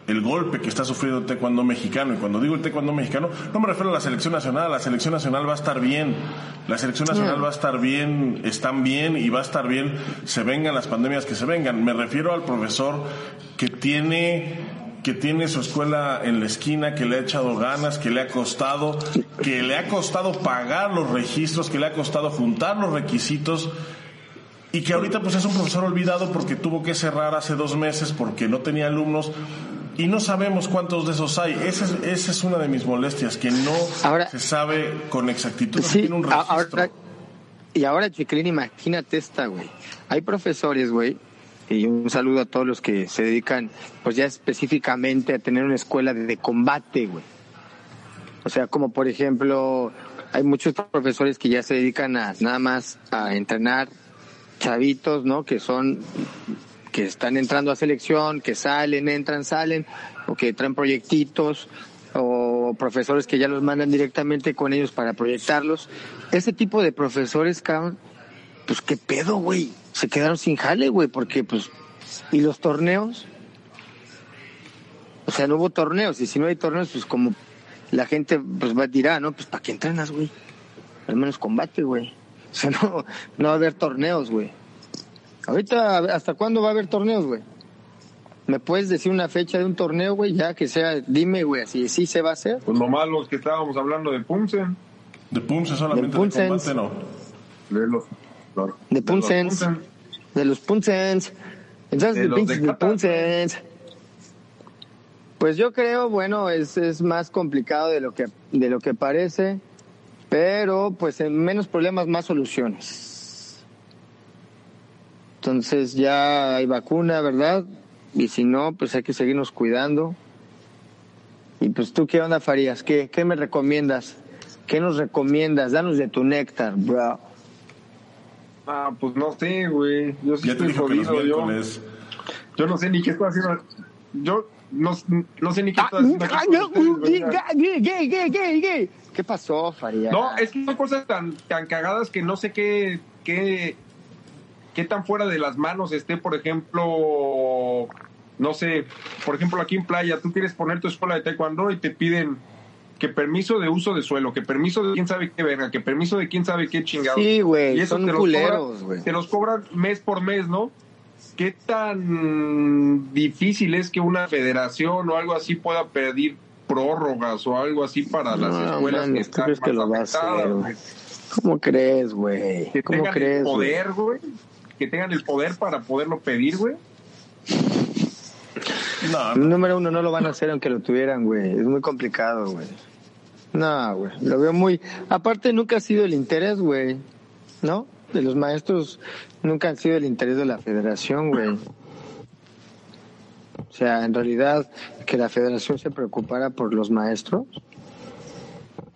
Speaker 1: el golpe que está sufriendo el taekwondo mexicano. Y cuando digo el taekwondo mexicano, no me refiero a la selección nacional, la selección nacional va a estar bien, la selección nacional va a estar bien, están bien y va a estar bien, se vengan las pandemias que se vengan. Me refiero al profesor que tiene que tiene su escuela en la esquina, que le ha echado ganas, que le ha costado, que le ha costado pagar los registros, que le ha costado juntar los requisitos y que ahorita pues es un profesor olvidado porque tuvo que cerrar hace dos meses porque no tenía alumnos y no sabemos cuántos de esos hay. Esa es, esa es una de mis molestias, que no
Speaker 2: Ahora-
Speaker 1: se sabe con exactitud,
Speaker 2: Sí,
Speaker 1: tiene un registro.
Speaker 2: ahora, y ahora, Chiquilín, imagínate esta, güey. Hay profesores, güey, y un saludo a todos los que se dedican, pues ya específicamente a tener una escuela de, combate, güey. O sea, como por ejemplo, hay muchos profesores que ya se dedican a nada más a entrenar chavitos, ¿no? Que son, que están entrando a selección, que salen, entran, salen, o que traen proyectitos, o profesores que ya los mandan directamente con ellos para proyectarlos. Ese tipo de profesores, cabrón, pues qué pedo, güey. Se quedaron sin jale, güey, porque pues, ¿y los torneos? O sea, no hubo torneos, y si no hay torneos, pues como la gente pues va a dirá, ¿no? Pues ¿para qué entrenas, güey? Al menos combate, güey. O sea, no, no va a haber torneos, güey. Ahorita, ¿hasta cuándo va a haber torneos, güey? ¿Me puedes decir una fecha de un torneo, güey? Ya que sea, dime, güey, si sí se va a hacer.
Speaker 3: Pues nomás los que estábamos hablando de Pumsen,
Speaker 1: De Pumse solamente, de
Speaker 2: Pumsens.
Speaker 1: combate no.
Speaker 3: de los-
Speaker 2: De.
Speaker 3: Pumsen.
Speaker 2: De los Punsens. Entonces,
Speaker 3: De los
Speaker 2: pinches
Speaker 3: de
Speaker 2: de Punsens. Pues yo creo, bueno, es, es más complicado de lo que de lo que parece, pero pues en menos problemas, más soluciones. Entonces ya hay vacuna, ¿verdad? Y si no, pues hay que seguirnos cuidando. Y pues tú, ¿qué onda, Farías? ¿Qué, qué me recomiendas? ¿Qué nos recomiendas? Danos de tu néctar, bro.
Speaker 3: Ah, pues no sé, güey. Yo sí
Speaker 1: Ya
Speaker 3: estoy jodido, yo. Yo no sé ni qué estoy haciendo. Yo no, no sé ni qué
Speaker 2: Ah,
Speaker 3: estoy haciendo.
Speaker 2: ¿Qué, qué, qué, qué, qué? ¿Qué pasó, Farías?
Speaker 3: No, es que son cosas tan, tan cagadas que no sé qué, qué, qué tan fuera de las manos esté, por ejemplo, no sé, por ejemplo aquí en playa, tú quieres poner tu escuela de taekwondo y te piden que permiso de uso de suelo, que permiso de quién sabe qué verga, que permiso de quién sabe qué chingado.
Speaker 2: Sí, güey,
Speaker 3: Y eso
Speaker 2: son
Speaker 3: te los
Speaker 2: culeros,
Speaker 3: cobran-
Speaker 2: güey.
Speaker 3: Te los cobran mes por mes, ¿no? ¿Qué tan difícil es que una federación o algo así pueda pedir prórrogas o algo así para las
Speaker 2: No,
Speaker 3: escuelas que
Speaker 2: ¿tú
Speaker 3: están
Speaker 2: crees que lo va a hacer? ¿Cómo crees, güey?
Speaker 3: que
Speaker 2: ¿Cómo
Speaker 3: tengan
Speaker 2: crees,
Speaker 3: el poder, güey. Que tengan el poder para poderlo pedir, güey.
Speaker 1: No,
Speaker 2: Número uno, no lo van a hacer aunque lo tuvieran, güey. Es muy complicado, güey. No, güey. Lo veo muy... Aparte, nunca ha sido el interés, güey. ¿No? De los maestros nunca han sido el interés de la federación, güey. O sea, en realidad, que la federación se preocupara por los maestros.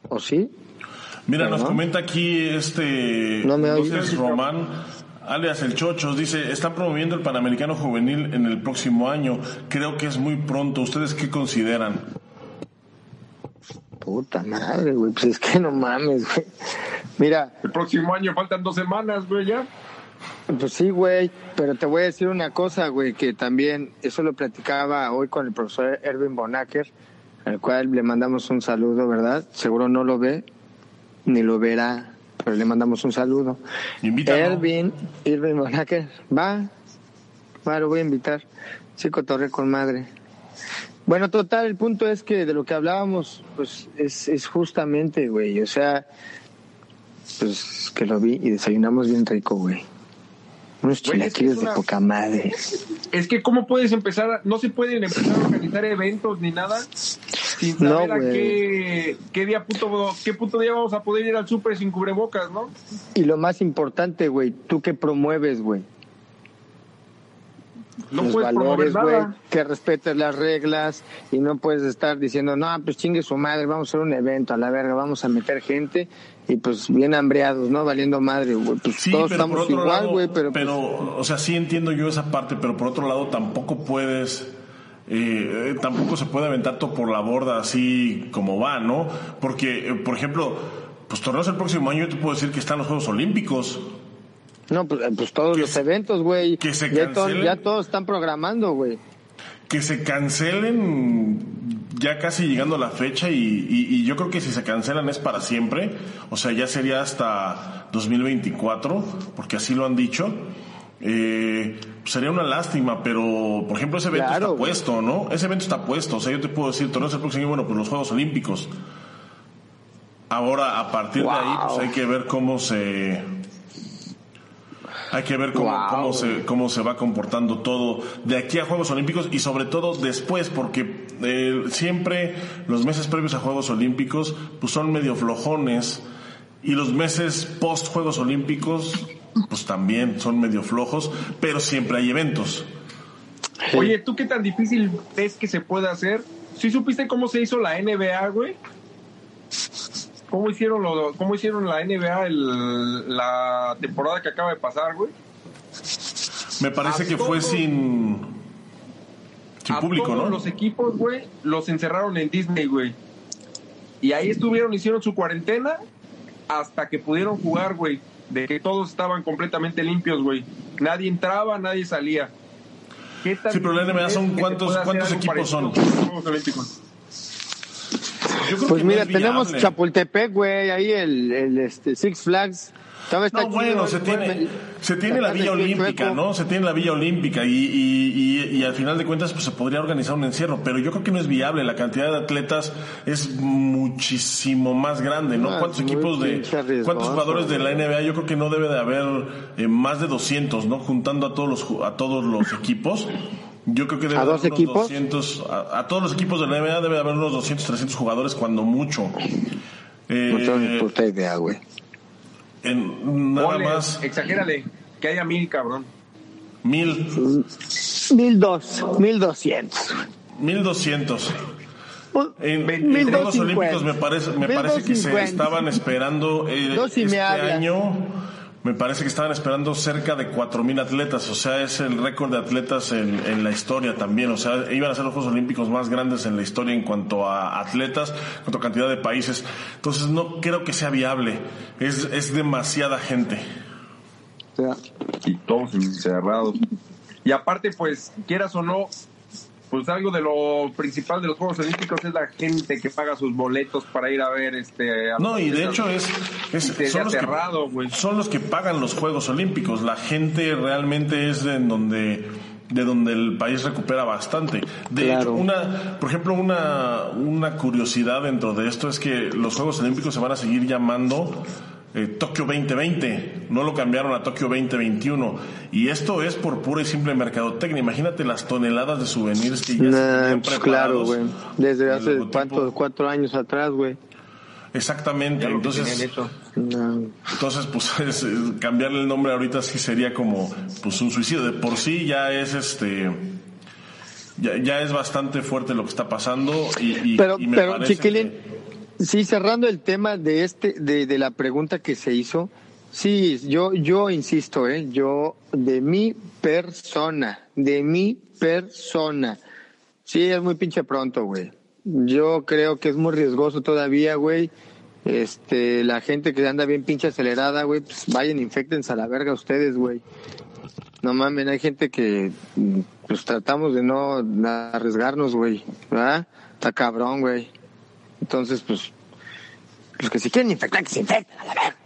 Speaker 2: ¿O sí?
Speaker 1: Mira, nos
Speaker 2: ¿No?
Speaker 1: comenta aquí este
Speaker 2: No me oyes.
Speaker 1: Luces Román, alias El Chochos, dice, están promoviendo el Panamericano Juvenil en el próximo año. Creo que es muy pronto. ¿Ustedes qué consideran?
Speaker 2: Puta madre, güey. Pues es que no mames, güey. Mira,
Speaker 3: El próximo año faltan dos semanas, güey, ya.
Speaker 2: Pues sí, güey, pero te voy a decir una cosa, güey, que también eso lo platicaba hoy con el profesor Erwin Bonacker, al cual le mandamos un saludo, ¿verdad? Seguro no lo ve, ni lo verá, pero le mandamos un saludo.
Speaker 1: Invítalo.
Speaker 2: Erwin, Erwin Bonacker, va, va, lo voy a invitar. Sí, cotorre con madre. Bueno, total, el punto es que de lo que hablábamos, pues es, es justamente, güey, o sea, pues que lo vi y desayunamos bien rico, güey. Unos
Speaker 3: es que
Speaker 2: chilaquiles
Speaker 3: es
Speaker 2: de poca madre.
Speaker 3: Es que, ¿cómo puedes empezar? a- no se pueden empezar a organizar eventos ni nada sin
Speaker 2: No,
Speaker 3: saber a qué, qué día puto, qué puto día vamos a poder ir al súper sin cubrebocas, ¿no?
Speaker 2: Y lo más importante, güey, ¿tú qué promueves, güey?
Speaker 3: No
Speaker 2: los
Speaker 3: puedes promover
Speaker 2: valores, güey, que respetes las reglas y no puedes estar diciendo, no, pues chingue su madre, vamos a hacer un evento a la verga, vamos a meter gente y pues bien hambreados, ¿no? Valiendo madre, güey. Pues
Speaker 1: Sí,
Speaker 2: todos
Speaker 1: pero por
Speaker 2: estamos
Speaker 1: otro
Speaker 2: igual,
Speaker 1: lado,
Speaker 2: güey, pero,
Speaker 1: pero,
Speaker 2: pues,
Speaker 1: o sea, sí entiendo yo esa parte, pero por otro lado tampoco puedes, eh, eh, tampoco se puede aventar todo por la borda así como va, ¿no? Porque, eh, por ejemplo, pues torneos el próximo año yo te puedo decir que están los Juegos Olímpicos.
Speaker 2: No, pues, eh, pues todos los
Speaker 1: se-
Speaker 2: eventos, güey,
Speaker 1: que se
Speaker 2: ya, ya todos están programando, güey.
Speaker 1: que se cancelen ya casi llegando a la fecha y, y- y yo creo que si se cancelan es para siempre, o sea, ya sería hasta 2024, porque así lo han dicho. Eh, sería una lástima, pero por ejemplo ese evento
Speaker 2: Claro,
Speaker 1: está
Speaker 2: güey.
Speaker 1: puesto, ¿no? Ese evento está puesto, o sea, yo te puedo decir, torneos el próximo año, bueno, pues los Juegos Olímpicos. Ahora, a partir de ahí, pues hay que ver cómo se, hay que ver cómo,
Speaker 2: Wow.
Speaker 1: cómo, se, cómo se va comportando todo de aquí a Juegos Olímpicos y sobre todo después, porque eh, siempre los meses previos a Juegos Olímpicos pues son medio flojones y los meses post Juegos Olímpicos pues también son medio flojos, pero siempre hay eventos.
Speaker 3: Oye, ¿tú qué tan difícil ves que se puede hacer? ¿Sí supiste cómo se hizo la NBA, güey? ¿Cómo hicieron, lo, cómo hicieron la NBA el- la temporada que acaba de pasar, güey?
Speaker 1: Me parece
Speaker 3: A
Speaker 1: que fue sin, sin
Speaker 3: a
Speaker 1: público,
Speaker 3: todos
Speaker 1: ¿no?
Speaker 3: los equipos, güey, los encerraron en Disney, güey. Y ahí estuvieron, hicieron su cuarentena hasta que pudieron jugar, güey. De que todos estaban completamente limpios, güey. Nadie entraba, nadie salía. ¿Qué
Speaker 1: Sí, pero la NBA son cuántos- cuántos equipos son?
Speaker 3: parecido con los Juegos Olímpicos?
Speaker 1: Yo creo
Speaker 2: Pues
Speaker 1: no
Speaker 2: mira, tenemos. Chapultepec, güey, ahí el, el este, Six Flags. Está
Speaker 1: No,
Speaker 2: chido,
Speaker 1: bueno, se tiene,
Speaker 2: me-
Speaker 1: se tiene la Villa Olímpica. ¿no? Se tiene la Villa Olímpica y, y, y, y al final de cuentas pues se podría organizar un encierro, pero yo creo que no es viable. La cantidad de atletas es muchísimo más grande, ¿no?
Speaker 2: Ah,
Speaker 1: ¿Cuántos equipos de, cuántos jugadores de la NBA? Yo creo que no debe de haber eh, más de 200, ¿no? Juntando a todos los, a todos los equipos. Yo creo que debe
Speaker 2: ¿A
Speaker 1: haber
Speaker 2: dos
Speaker 1: unos
Speaker 2: equipos?
Speaker 1: 200, a, a todos los equipos de la NBA debe de haber unos 200, 300 jugadores cuando mucho. Eh,
Speaker 2: No tengo ni puta idea, güey.
Speaker 1: en, nada
Speaker 3: Ponle,
Speaker 1: más
Speaker 3: Exagérale, que haya mil, cabrón.
Speaker 1: mil.
Speaker 2: Mil dos, mil doscientos.
Speaker 1: 1200.
Speaker 2: Pues,
Speaker 1: En,
Speaker 3: Mil
Speaker 1: en
Speaker 2: mil
Speaker 1: Juegos
Speaker 2: doscientos
Speaker 1: Olímpicos me parece, me
Speaker 2: Mil
Speaker 1: parece que se
Speaker 2: doscientos.
Speaker 1: estaban esperando eh, este año. Me parece que estaban esperando cerca de 4.000 atletas, o sea, es el récord de atletas en, la historia también, o sea, iban a ser los Juegos Olímpicos más grandes en la historia en cuanto a atletas, en cuanto a cantidad de países. Entonces no creo que sea viable, es, es demasiada gente.
Speaker 2: O sea,
Speaker 3: Y todos encerrados. Y aparte, pues, quieras o no, pues algo de lo principal de los Juegos Olímpicos es la gente que paga sus boletos para ir a ver este. a
Speaker 1: No, y de hecho es, es- son, los que,
Speaker 3: cerrado, güey.
Speaker 1: son los que pagan los Juegos Olímpicos. La gente realmente es en donde de donde el país recupera bastante. De
Speaker 2: Claro.
Speaker 1: hecho, una, por ejemplo, una, una curiosidad dentro de esto es que los Juegos Olímpicos se van a seguir llamando eh, Tokio 2020, no lo cambiaron a Tokio 2021. Y esto es por pura y simple mercadotecnia. Imagínate las toneladas de souvenirs que ya se
Speaker 2: nah,
Speaker 1: tenían
Speaker 2: pues claro, güey. Desde hace cuántos, cuatro años atrás, güey.
Speaker 1: Exactamente.
Speaker 3: Ya lo que
Speaker 1: Entonces.
Speaker 2: No.
Speaker 1: Entonces, pues es, eh, cambiarle el nombre ahorita sí sería como pues un suicidio. De por sí ya es este ya, ya es bastante fuerte lo que está pasando y, y-
Speaker 2: Pero,
Speaker 1: y me
Speaker 2: pero
Speaker 1: parece
Speaker 2: Chiquilín,
Speaker 1: que-
Speaker 2: sí, cerrando el tema de este, de, de la pregunta que se hizo, sí, yo, yo insisto, eh, yo, de mi persona, de mi persona, sí, es muy pinche pronto, güey. Yo creo que es muy riesgoso todavía, güey. Este, la gente que anda bien pinche acelerada, güey, pues vayan, infectense a la verga ustedes, güey. No mames, hay gente que pues tratamos de no arriesgarnos, güey. ¿Verdad? Está cabrón, güey. Entonces, pues, los que se quieren infectar, que se infecten a la verga.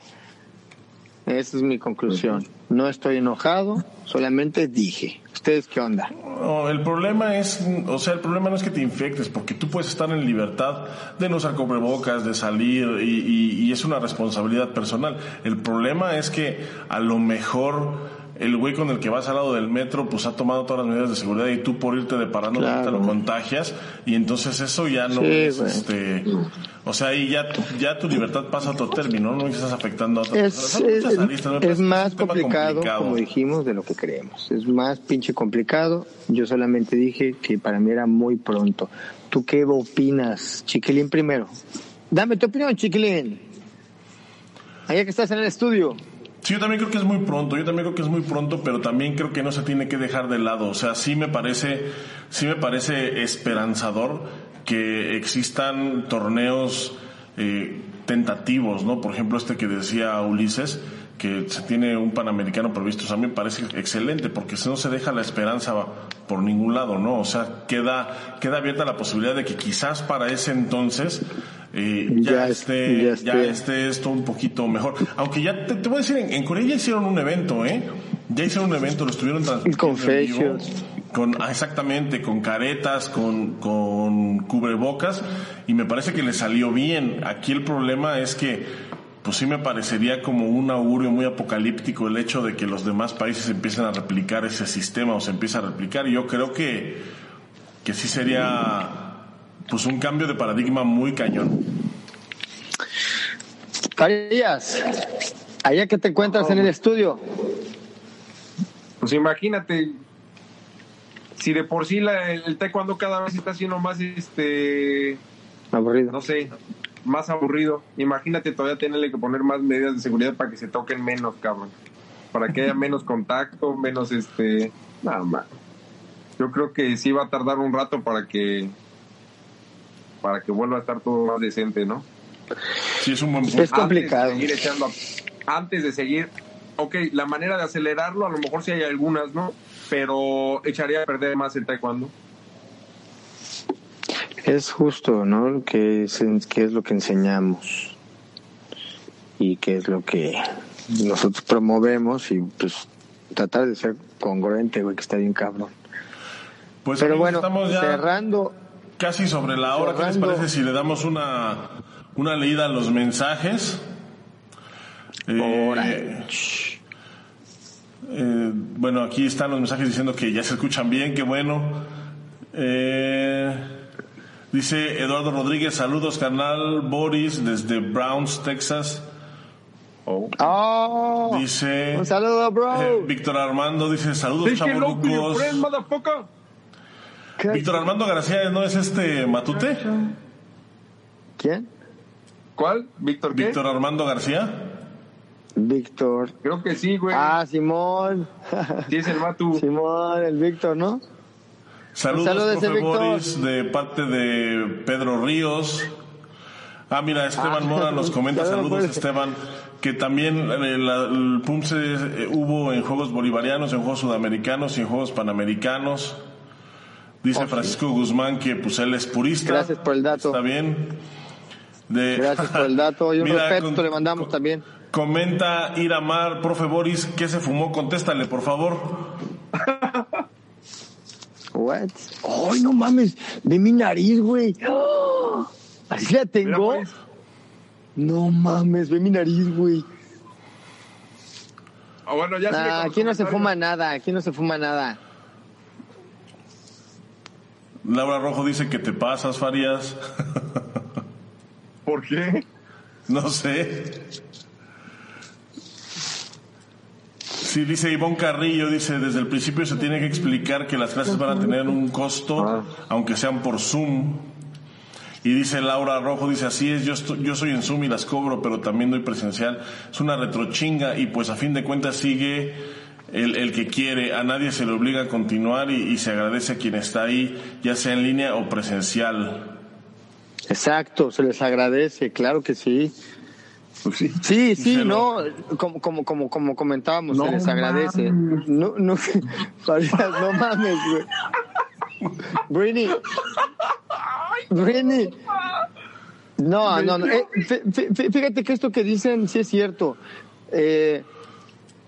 Speaker 2: Esa es mi conclusión. No estoy enojado, solamente dije. ¿Ustedes qué onda?
Speaker 1: No, el problema es, o sea, el problema no es que te infectes, porque tú puedes estar en libertad de no usar cubrebocas, de salir, y, y- y es una responsabilidad personal. El problema es que a lo mejor el güey con el que vas al lado del metro, pues ha tomado todas las medidas de seguridad y tú por irte de parando te lo contagias y entonces eso ya no es, este, o sea, ahí ya, ya tu libertad pasa a otro término, no estás afectando a
Speaker 2: otras es, Es, más complicado, como dijimos, de lo que creemos. Es más pinche complicado. Yo solamente dije que para mí era muy pronto. ¿Tú qué opinas? Chiquilín primero. Dame tu opinión, Chiquilín. Allá que estás en el estudio.
Speaker 1: Sí, yo también creo que es muy pronto, yo también creo que es muy pronto, pero también creo que no se tiene que dejar de lado. O sea, sí me parece, sí me parece esperanzador que existan torneos eh, tentativos, ¿no? Por ejemplo, este que decía Ulises, que se tiene un panamericano previsto, a mí me parece excelente, porque si no se deja la esperanza por ningún lado, ¿no? O sea, queda, queda abierta la posibilidad de que quizás para ese entonces eh, ya, esté, ya, esté. esto un poquito mejor. Aunque ya te, voy a decir, en, Corea ya hicieron un evento, ¿eh? Ya hicieron un evento, lo estuvieron transmitiendo. Con Con, ah, exactamente, con caretas, con, con cubrebocas, y me parece que le salió bien. Aquí el problema es que, pues sí me parecería como un augurio muy apocalíptico el hecho de que los demás países empiecen a replicar ese sistema o se empieza a replicar. Yo creo que, que sí sería pues un cambio de paradigma muy cañón.
Speaker 2: Carías, allá que te encuentras en el estudio.
Speaker 3: Pues imagínate, si de por sí la, el taekwondo cada vez está siendo más este
Speaker 2: aburrido.
Speaker 3: No sé, más aburrido. Imagínate todavía tenerle que poner más medidas de seguridad para que se toquen menos, cabrón. Para que haya menos contacto, menos este, nada más. Yo creo que sí va a tardar un rato para que para que vuelva a estar todo más decente, ¿no?
Speaker 1: Sí, es un buen
Speaker 2: Es complicado.
Speaker 3: Antes de, seguir echando, antes de seguir, ok, la manera de acelerarlo, a lo mejor sí hay algunas, ¿no? Pero echaría a perder más el taekwondo.
Speaker 2: Es justo, ¿no? Que es, que es lo que enseñamos y que es lo que nosotros promovemos y pues tratar de ser congruente, güey, que está bien cabrón. Pues Pero bueno, estamos ya... cerrando
Speaker 1: casi sobre la hora. ¿Qué les parece si le damos una, una leída a los mensajes? Eh, eh, bueno, aquí están los mensajes diciendo que ya se escuchan bien, qué bueno. Eh, dice Eduardo Rodríguez, saludos canal Boris desde Browns, Texas.
Speaker 2: Oh. oh
Speaker 1: dice
Speaker 2: un saludo, bro.
Speaker 1: Víctor Armando dice saludos, chavorrucos. Víctor Armando García, ¿no es este Matute?
Speaker 2: ¿Quién?
Speaker 3: ¿Cuál? ¿Víctor qué?
Speaker 1: Víctor Armando García.
Speaker 2: Víctor.
Speaker 3: Creo que sí, güey.
Speaker 2: Ah, Simón.
Speaker 3: Sí, es el Matu.
Speaker 2: Simón, el Víctor, ¿no?
Speaker 1: Saludos, Saludos profe Boris, de parte de Pedro Ríos. Ah, mira, Esteban ah, Mora nos comenta, saludos Esteban, que también eh, el PUMSE eh, hubo en Juegos Bolivarianos, en Juegos Sudamericanos y en Juegos Panamericanos. Dice Francisco Guzmán que pues él es purista.
Speaker 2: Gracias por el dato.
Speaker 1: Está bien.
Speaker 2: Gracias por el dato y un respeto le mandamos también.
Speaker 1: Comenta Iramar, profe Boris, ¿qué se fumó? Contéstale, por favor.
Speaker 2: What? Ay, no mames, ve mi nariz, güey. Así la tengo. Pues. No mames, ve mi nariz, güey.
Speaker 3: Ah, bueno, ya
Speaker 2: aquí no se fuma nada, aquí no se fuma nada.
Speaker 1: Laura Rojo dice que te pasas, Farías.
Speaker 3: ¿Por qué?
Speaker 1: No sé. Sí, dice Ivonne Carrillo, dice, desde el principio se tiene que explicar que las clases van a tener un costo, aunque sean por Zoom. Y dice Laura Rojo, dice, así es, yo, yo soy en Zoom y las cobro, pero también doy presencial. Es una retrochinga y pues a fin de cuentas sigue el, el, que quiere, a nadie se le obliga a continuar y, se agradece a quien está ahí, ya sea en línea o presencial.
Speaker 2: Exacto, se les agradece, claro que sí. Pues sí, sí, no, como, como, como, como comentábamos, se les agradece. No, no, no mames, güey. Brini, Brini. No, no, no. Eh, fíjate que esto que dicen sí es cierto. Eh,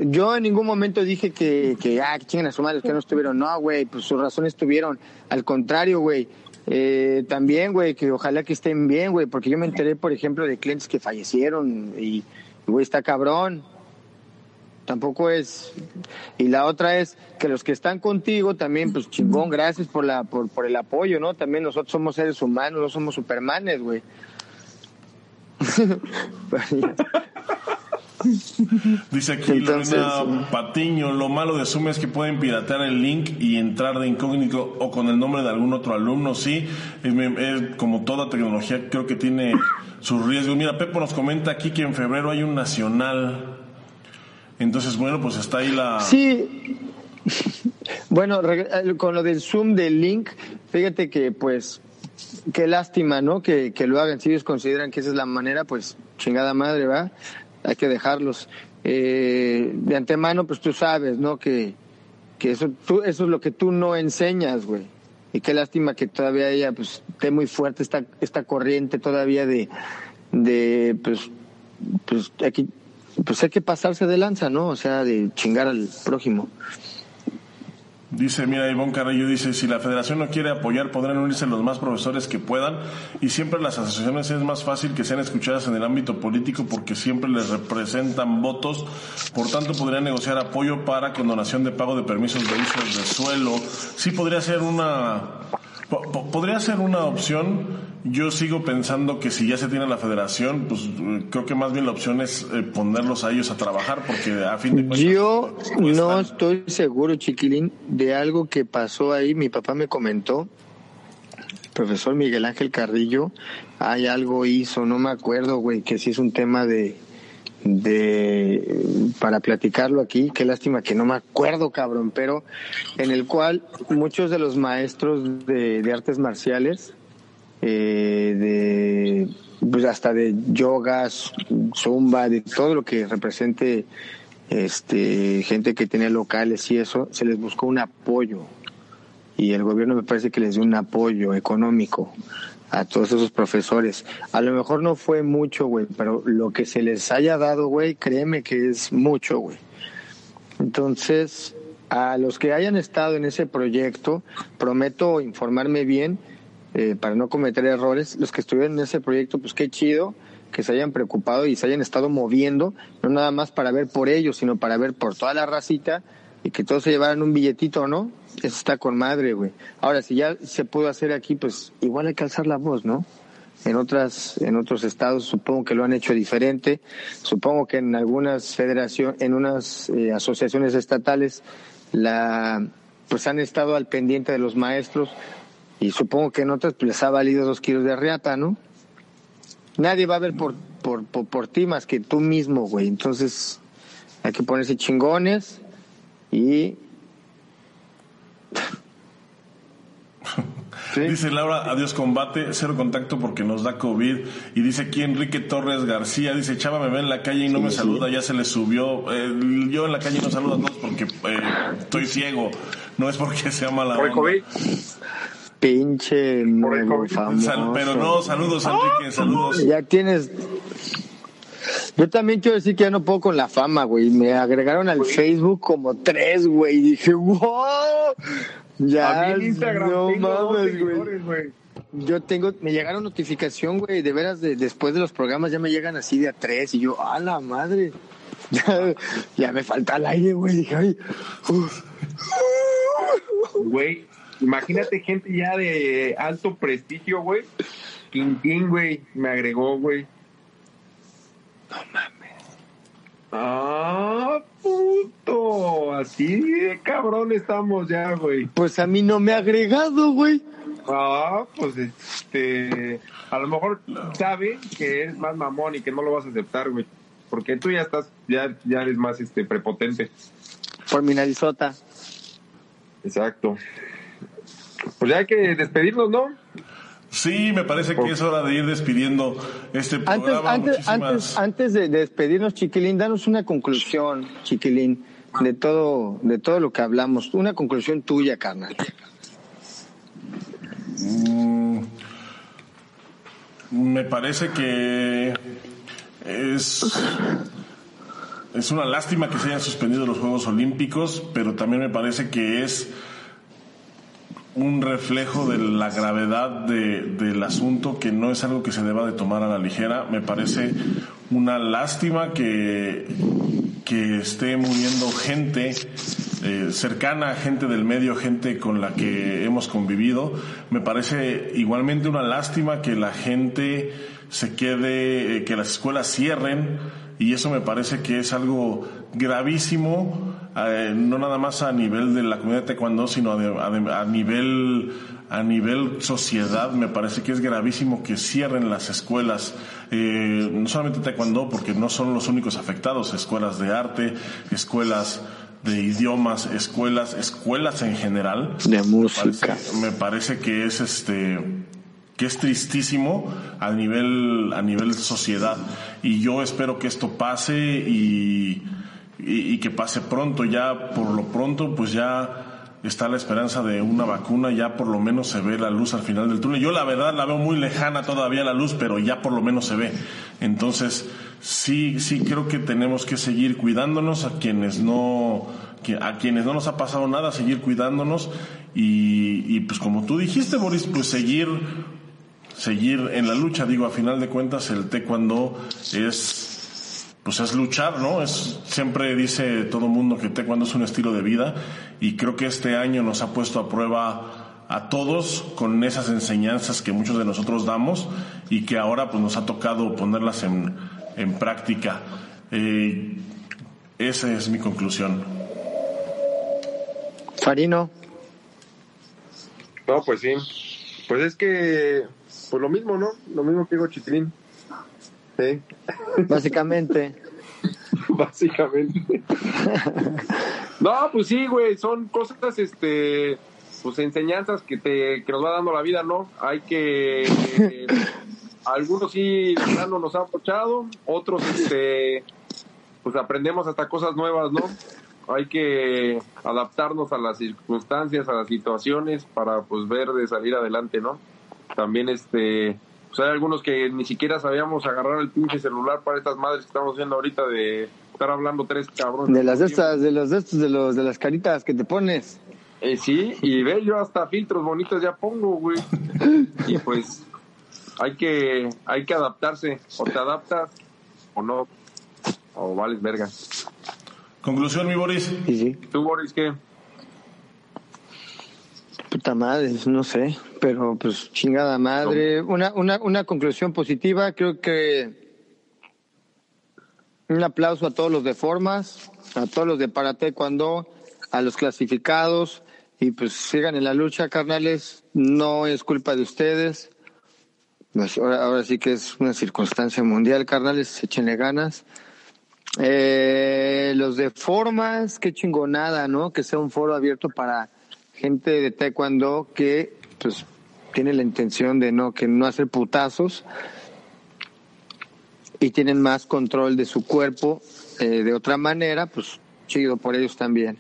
Speaker 2: yo en ningún momento dije que, que ah, que chingan a su madre, que no estuvieron. No, güey, pues sus razones estuvieron. Al contrario, güey. Eh, también, güey, que ojalá que estén bien, güey, porque yo me enteré, por ejemplo, de clientes que fallecieron y, güey, está cabrón. tampoco es. Y la otra es que los que están contigo también, pues chingón, gracias por la por, por el apoyo, ¿no? También nosotros somos seres humanos, no somos supermanes, güey.
Speaker 1: Dice aquí
Speaker 2: Entonces,
Speaker 1: Lorena Patiño, lo malo de Zoom es que pueden piratear el link y entrar de incógnito o con el nombre de algún otro alumno, sí, es, es como toda tecnología creo que tiene sus riesgos. Mira, Pepo nos comenta aquí que en febrero hay un nacional. Entonces, bueno, pues está ahí la...
Speaker 2: Sí. Bueno, reg- con lo del Zoom del link, fíjate que pues qué lástima, ¿no? Que, que lo hagan. Si ellos consideran que esa es la manera, pues chingada madre, ¿va? Hay que dejarlos. Eh, de antemano, pues tú sabes, ¿no? Que, que eso, tú, eso es lo que tú no enseñas, güey. Y qué lástima que todavía ella, pues, esté muy fuerte esta, esta corriente todavía de, de pues, pues, hay que, pues hay que pasarse de lanza, ¿no? O sea, de chingar al prójimo.
Speaker 1: Dice, mira, Ivonne Carrillo dice, si la federación no quiere apoyar, podrán unirse los más profesores que puedan y siempre las asociaciones es más fácil que sean escuchadas en el ámbito político porque siempre les representan votos, por tanto podrían negociar apoyo para condonación de pago de permisos de uso de suelo. Sí podría ser una, podría ser una opción. Yo sigo pensando que si ya se tiene la federación, pues eh, creo que más bien la opción es eh, ponerlos a ellos a trabajar porque a fin de cuentas...
Speaker 2: Yo
Speaker 1: pues, cuestan.
Speaker 2: no estoy seguro, chiquilín, de algo que pasó ahí. Mi papá me comentó, profesor Miguel Ángel Carrillo, hay algo hizo, no me acuerdo, güey, que sí es un tema de, de, para platicarlo aquí, qué lástima que no me acuerdo, cabrón, pero en el cual muchos de los maestros de, de artes marciales, eh, de, pues hasta de yogas, zumba, de todo lo que represente este gente que tenía locales y eso, se les buscó un apoyo. Y el gobierno me parece que les dio un apoyo económico a todos esos profesores. A lo mejor no fue mucho, güey, pero lo que se les haya dado, güey, créeme que es mucho, güey. Entonces, a los que hayan estado en ese proyecto, prometo informarme bien eh, para no cometer errores. Los que estuvieron en ese proyecto, pues qué chido que se hayan preocupado y se hayan estado moviendo, no nada más para ver por ellos, sino para ver por toda la racita y que todos se llevaran un billetito, ¿no? Eso está con madre, güey. Ahora, si ya se pudo hacer aquí, pues igual hay que alzar la voz, ¿no? En otras, en otros estados supongo que lo han hecho diferente. Supongo que en algunas federaciones, en unas eh, asociaciones estatales, la, pues han estado al pendiente de los maestros y supongo que en otras pues, les ha valido dos kilos de riata, ¿no? Nadie va a ver por, por, por, por ti más que tú mismo, güey. Entonces, hay que ponerse chingones y ¿Sí?
Speaker 1: Dice Laura, adiós combate, cero contacto porque nos da COVID. Y dice aquí Enrique Torres García, dice, Chava me ve en la calle y no
Speaker 2: Sí,
Speaker 1: me
Speaker 2: sí.
Speaker 1: saluda, ya se le subió. Eh, yo en la calle no saludo a todos porque eh, estoy ciego, no es porque sea mala
Speaker 3: Por
Speaker 1: onda.
Speaker 3: COVID.
Speaker 2: pinche
Speaker 3: Por el COVID.
Speaker 2: famoso.
Speaker 1: Sal- pero no, saludos Enrique, saludos.
Speaker 2: Ya tienes. Yo también quiero decir que ya no puedo con la fama, güey. Me agregaron al Facebook como tres, güey. Y dije, wow. Ya,
Speaker 3: a mí en Instagram
Speaker 2: no
Speaker 3: tengo
Speaker 2: mames, güey. Yo tengo, me llegaron notificación, güey, de veras, de, después de los programas ya me llegan así de a tres y yo, a la madre, ya, ya me falta el aire, güey, dije, ay, uf.
Speaker 3: Güey, imagínate gente ya de alto prestigio, güey. Quintín, güey, me agregó, güey. No mames. Ah, puto. Así de cabrón estamos ya, güey.
Speaker 2: pues a mí no me ha agregado, güey.
Speaker 3: Ah, pues este. A lo mejor sabe que eres más mamón y que no lo vas a aceptar, güey. Porque tú ya estás, ya, ya eres más este prepotente.
Speaker 2: Por mi narizota.
Speaker 3: Exacto. Pues ya hay que despedirnos, ¿no?
Speaker 1: Sí, me parece que es hora de ir despidiendo este
Speaker 2: Antes,
Speaker 1: programa.
Speaker 2: antes,
Speaker 1: Muchísimas-
Speaker 2: antes, antes de despedirnos, Chiquilín, danos una conclusión, Chiquilín, de todo, de todo lo que hablamos. Una conclusión tuya, carnal.
Speaker 1: Mm, me parece que es es una lástima que se hayan suspendido los Juegos Olímpicos, pero también me parece que es un reflejo de la gravedad de- del asunto que no es algo que se deba de tomar a la ligera. Me parece una lástima que, que esté muriendo gente eh, cercana, gente del medio, gente con la que hemos convivido. Me parece igualmente una lástima que la gente se quede, eh, que las escuelas cierren y eso me parece que es algo gravísimo, eh, no nada más a nivel de la comunidad de taekwondo, sino a, nivel a nivel sociedad me parece que es gravísimo que cierren las escuelas, eh, no solamente taekwondo, porque no son los únicos afectados, escuelas de arte, escuelas de idiomas, escuelas, escuelas en general.
Speaker 2: De música.
Speaker 1: me parece que es este que es tristísimo a nivel, a nivel sociedad. Y yo espero que esto pase y, que pase pronto. Ya, por lo pronto, pues ya está la esperanza de una vacuna, ya por lo menos se ve la luz al final del túnel. Yo la verdad la veo muy lejana todavía la luz, pero ya por lo menos se ve. Entonces, sí, sí creo que tenemos que seguir cuidándonos a quienes no, a quienes no nos ha pasado nada, seguir cuidándonos y pues como tú dijiste, Boris, pues seguir seguir en la lucha. Digo, a final de cuentas, el taekwondo es, pues es luchar, ¿no? Es, siempre dice todo el mundo que taekwondo es un estilo de vida y creo que este año nos ha puesto a prueba a todos con esas enseñanzas que muchos de nosotros damos y que ahora pues nos ha tocado ponerlas en, en práctica. Eh, esa es mi conclusión.
Speaker 2: Farino.
Speaker 3: No, pues sí. Pues es que pues lo mismo, ¿no? Lo mismo que digo Chitlín. Sí.
Speaker 2: Básicamente.
Speaker 3: Básicamente. no, pues sí, güey, son cosas, este, pues enseñanzas que te, que nos va dando la vida, ¿no? Hay que, algunos sí, no nos han apochado, otros, este, pues aprendemos hasta cosas nuevas, ¿no? Hay que adaptarnos a las circunstancias, a las situaciones para, pues, ver de salir adelante, ¿no? También este, pues hay algunos que ni siquiera sabíamos agarrar el pinche celular para estas madres que estamos haciendo ahorita de estar hablando tres cabrones.
Speaker 2: De las de estas, de los de estos, de los de las caritas que te pones.
Speaker 3: Eh, sí, y ve, yo hasta filtros bonitos ya pongo, güey. y pues hay que, hay que adaptarse. O te adaptas o no. O vales verga.
Speaker 1: Conclusión, mi Boris.
Speaker 2: Sí, sí.
Speaker 3: ¿Tú, Boris, qué?
Speaker 2: Puta madre, no sé, pero pues chingada madre. Una, una, una conclusión positiva, creo que un aplauso a todos los de formas, a todos los de Parate cuando, a los clasificados y pues sigan en la lucha, carnales. No es culpa de ustedes. Pues, ahora, sí que es una circunstancia mundial, carnales, échenle ganas. Eh, los de formas, qué chingonada, ¿no? Que sea un foro abierto para gente de taekwondo que pues tiene la intención de no que no hacer putazos y tienen más control de su cuerpo eh, de otra manera, pues chido por ellos también.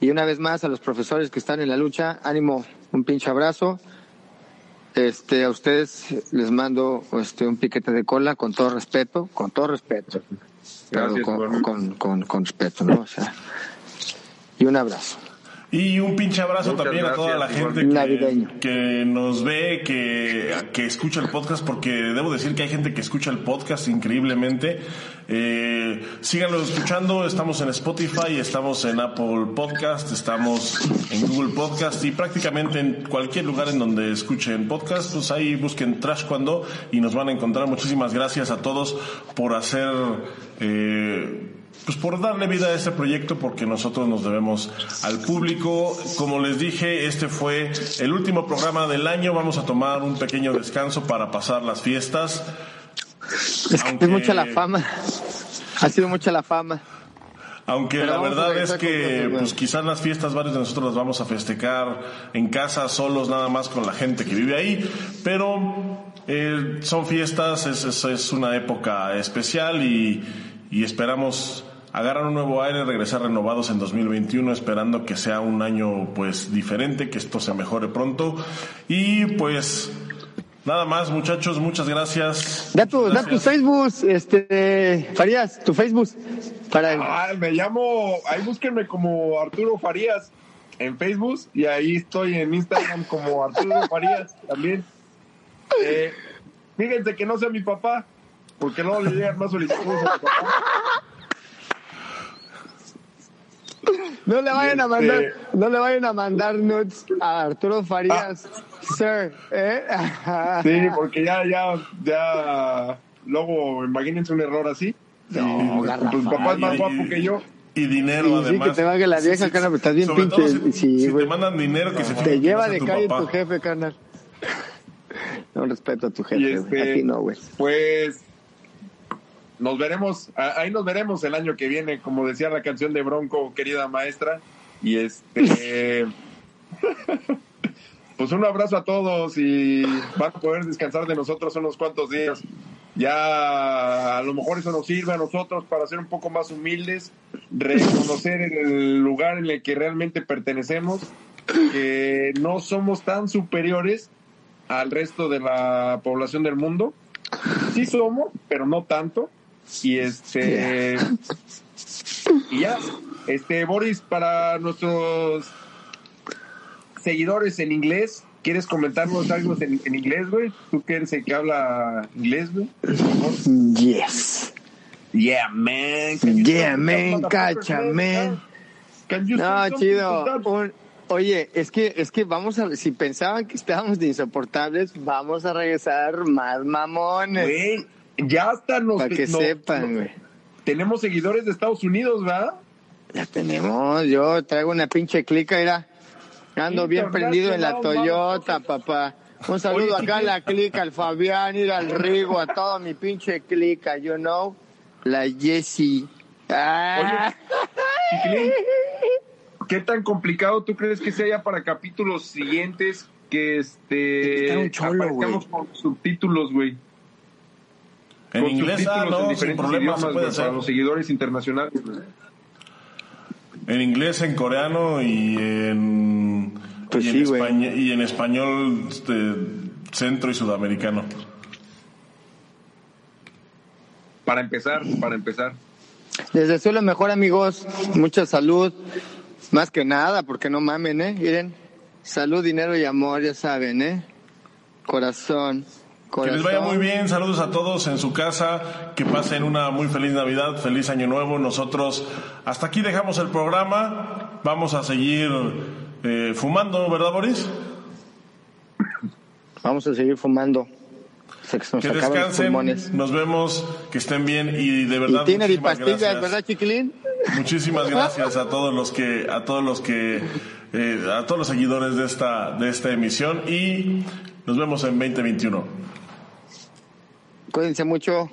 Speaker 2: Y una vez más a los profesores que están en la lucha, ánimo, un pinche abrazo. Este, a ustedes les mando este un piquete de cola con todo respeto, con todo respeto. con, con, con, con, respeto, ¿no? O sea, y un abrazo.
Speaker 1: Y un pinche abrazo también a toda la gente que, que, nos ve, que, que escucha el podcast, porque debo decir que hay gente que escucha el podcast increíblemente. Eh, síganlo escuchando, estamos en Spotify, estamos en Apple Podcast, estamos en Google Podcast y prácticamente en cualquier lugar en donde escuchen podcast, pues ahí busquen Trash Cuando y nos van a encontrar. Muchísimas gracias a todos por hacer... Eh, pues por darle vida a este proyecto porque nosotros nos debemos al público. Como les dije, este fue el último programa del año. Vamos a tomar un pequeño descanso para pasar las fiestas.
Speaker 2: Es que es mucha la fama. Ha sido mucha la fama.
Speaker 1: Aunque la verdad es que pues quizás las fiestas varios de nosotros las vamos a festejar en casa solos nada más con la gente que vive ahí, pero eh, son fiestas, es, es, es, una época especial y, y esperamos agarrar un nuevo aire, regresar renovados en 2021, esperando que sea un año pues diferente, que esto se mejore pronto. Y pues nada más, muchachos, muchas gracias.
Speaker 2: Da tu, Da tu Facebook, este, Farías, tu Facebook. Para
Speaker 3: ah, me llamo, ahí búsquenme como Arturo Farías en Facebook y ahí estoy en Instagram como Arturo Farías también. Eh, fíjense que no sea mi papá, porque no le llegan más solicitudes a mi papá.
Speaker 2: No le vayan a mandar,
Speaker 3: Este-
Speaker 2: no le vayan a mandar nudes a Arturo Farías, sir, ¿eh?
Speaker 3: Sí, porque ya, ya, ya. Luego, imagínense un error así.
Speaker 2: No,
Speaker 3: Y,
Speaker 2: garrafal.
Speaker 3: pues papá es más guapo que yo.
Speaker 1: Y dinero,
Speaker 2: Sí, sí,
Speaker 1: además.
Speaker 2: que te valga la vieja, carnal, pero estás bien
Speaker 1: Sobre todo
Speaker 2: pinche,
Speaker 1: Si,
Speaker 2: sí,
Speaker 1: si te mandan dinero, que se
Speaker 2: Te lleva de calle tu jefe, carnal. No respeto a tu jefe,
Speaker 3: este,
Speaker 2: Aquí no, güey.
Speaker 3: Pues nos veremos, ahí nos veremos el año que viene, como decía la canción de Bronco, querida maestra. Y este, pues un abrazo a todos y van a poder descansar de nosotros unos cuantos días. Ya a lo mejor eso nos sirve a nosotros para ser un poco más humildes, reconocer el lugar en el que realmente pertenecemos, que no somos tan superiores al resto de la población del mundo. Sí somos, pero no tanto. Y este y ya, este Boris para nuestros seguidores en inglés, ¿quieres comentarnos algo en, en inglés, güey? ¿Tú que eres el que habla inglés, güey?
Speaker 2: Yes.
Speaker 3: Yeah, man.
Speaker 2: Yeah, man, cacha, man. No, chido. Un- oye, es que, es que vamos a, si pensaban que estábamos de insoportables, vamos a regresar más mamones.
Speaker 3: Güey, ya hasta nos...
Speaker 2: Para que
Speaker 3: nos-
Speaker 2: sepan, güey.
Speaker 3: tenemos seguidores de Estados Unidos, ¿verdad?
Speaker 2: Ya tenemos, yo traigo una pinche clica, mira. Ando bien prendido en la Toyota, papá. Un saludo
Speaker 3: Oye,
Speaker 2: acá a la clica, al Fabián, ir al Rigo, a toda mi pinche clica, you know. La Jessie. Ah.
Speaker 3: ¿Qué tan complicado tú crees que sea ya para capítulos siguientes que este
Speaker 2: Está un cholo,
Speaker 3: aparezcamos con subtítulos, güey?
Speaker 1: En
Speaker 3: Con
Speaker 1: inglés, ah,
Speaker 3: en
Speaker 1: no, sin
Speaker 3: diferentes
Speaker 1: problema
Speaker 3: idiomas,
Speaker 1: se puede hacer.
Speaker 3: para los seguidores internacionales.
Speaker 1: En inglés, en coreano y en,
Speaker 2: Pues
Speaker 1: y,
Speaker 2: sí,
Speaker 1: en español, y en español este, centro y sudamericano.
Speaker 3: Para empezar, para empezar.
Speaker 2: Les deseo lo mejor, amigos. Mucha salud. Más que nada, porque no mamen, ¿eh? Miren. Salud, dinero y amor, ya saben, ¿eh? Corazón.
Speaker 1: Que les vaya muy bien, saludos a todos en su casa, que pasen una muy feliz Navidad, feliz Año Nuevo. Nosotros hasta aquí dejamos el programa, vamos a seguir eh, fumando, ¿verdad Boris?
Speaker 2: Vamos a seguir fumando. Se nos
Speaker 1: Que descansen, nos vemos, que estén bien y de verdad
Speaker 2: Y tiene y pastillas,
Speaker 1: gracias.
Speaker 2: ¿verdad, chiquilín?
Speaker 1: Muchísimas gracias a todos los que, a todos los que, eh, a todos los seguidores de esta, de esta emisión y nos vemos en 2021.
Speaker 2: Cuídense mucho.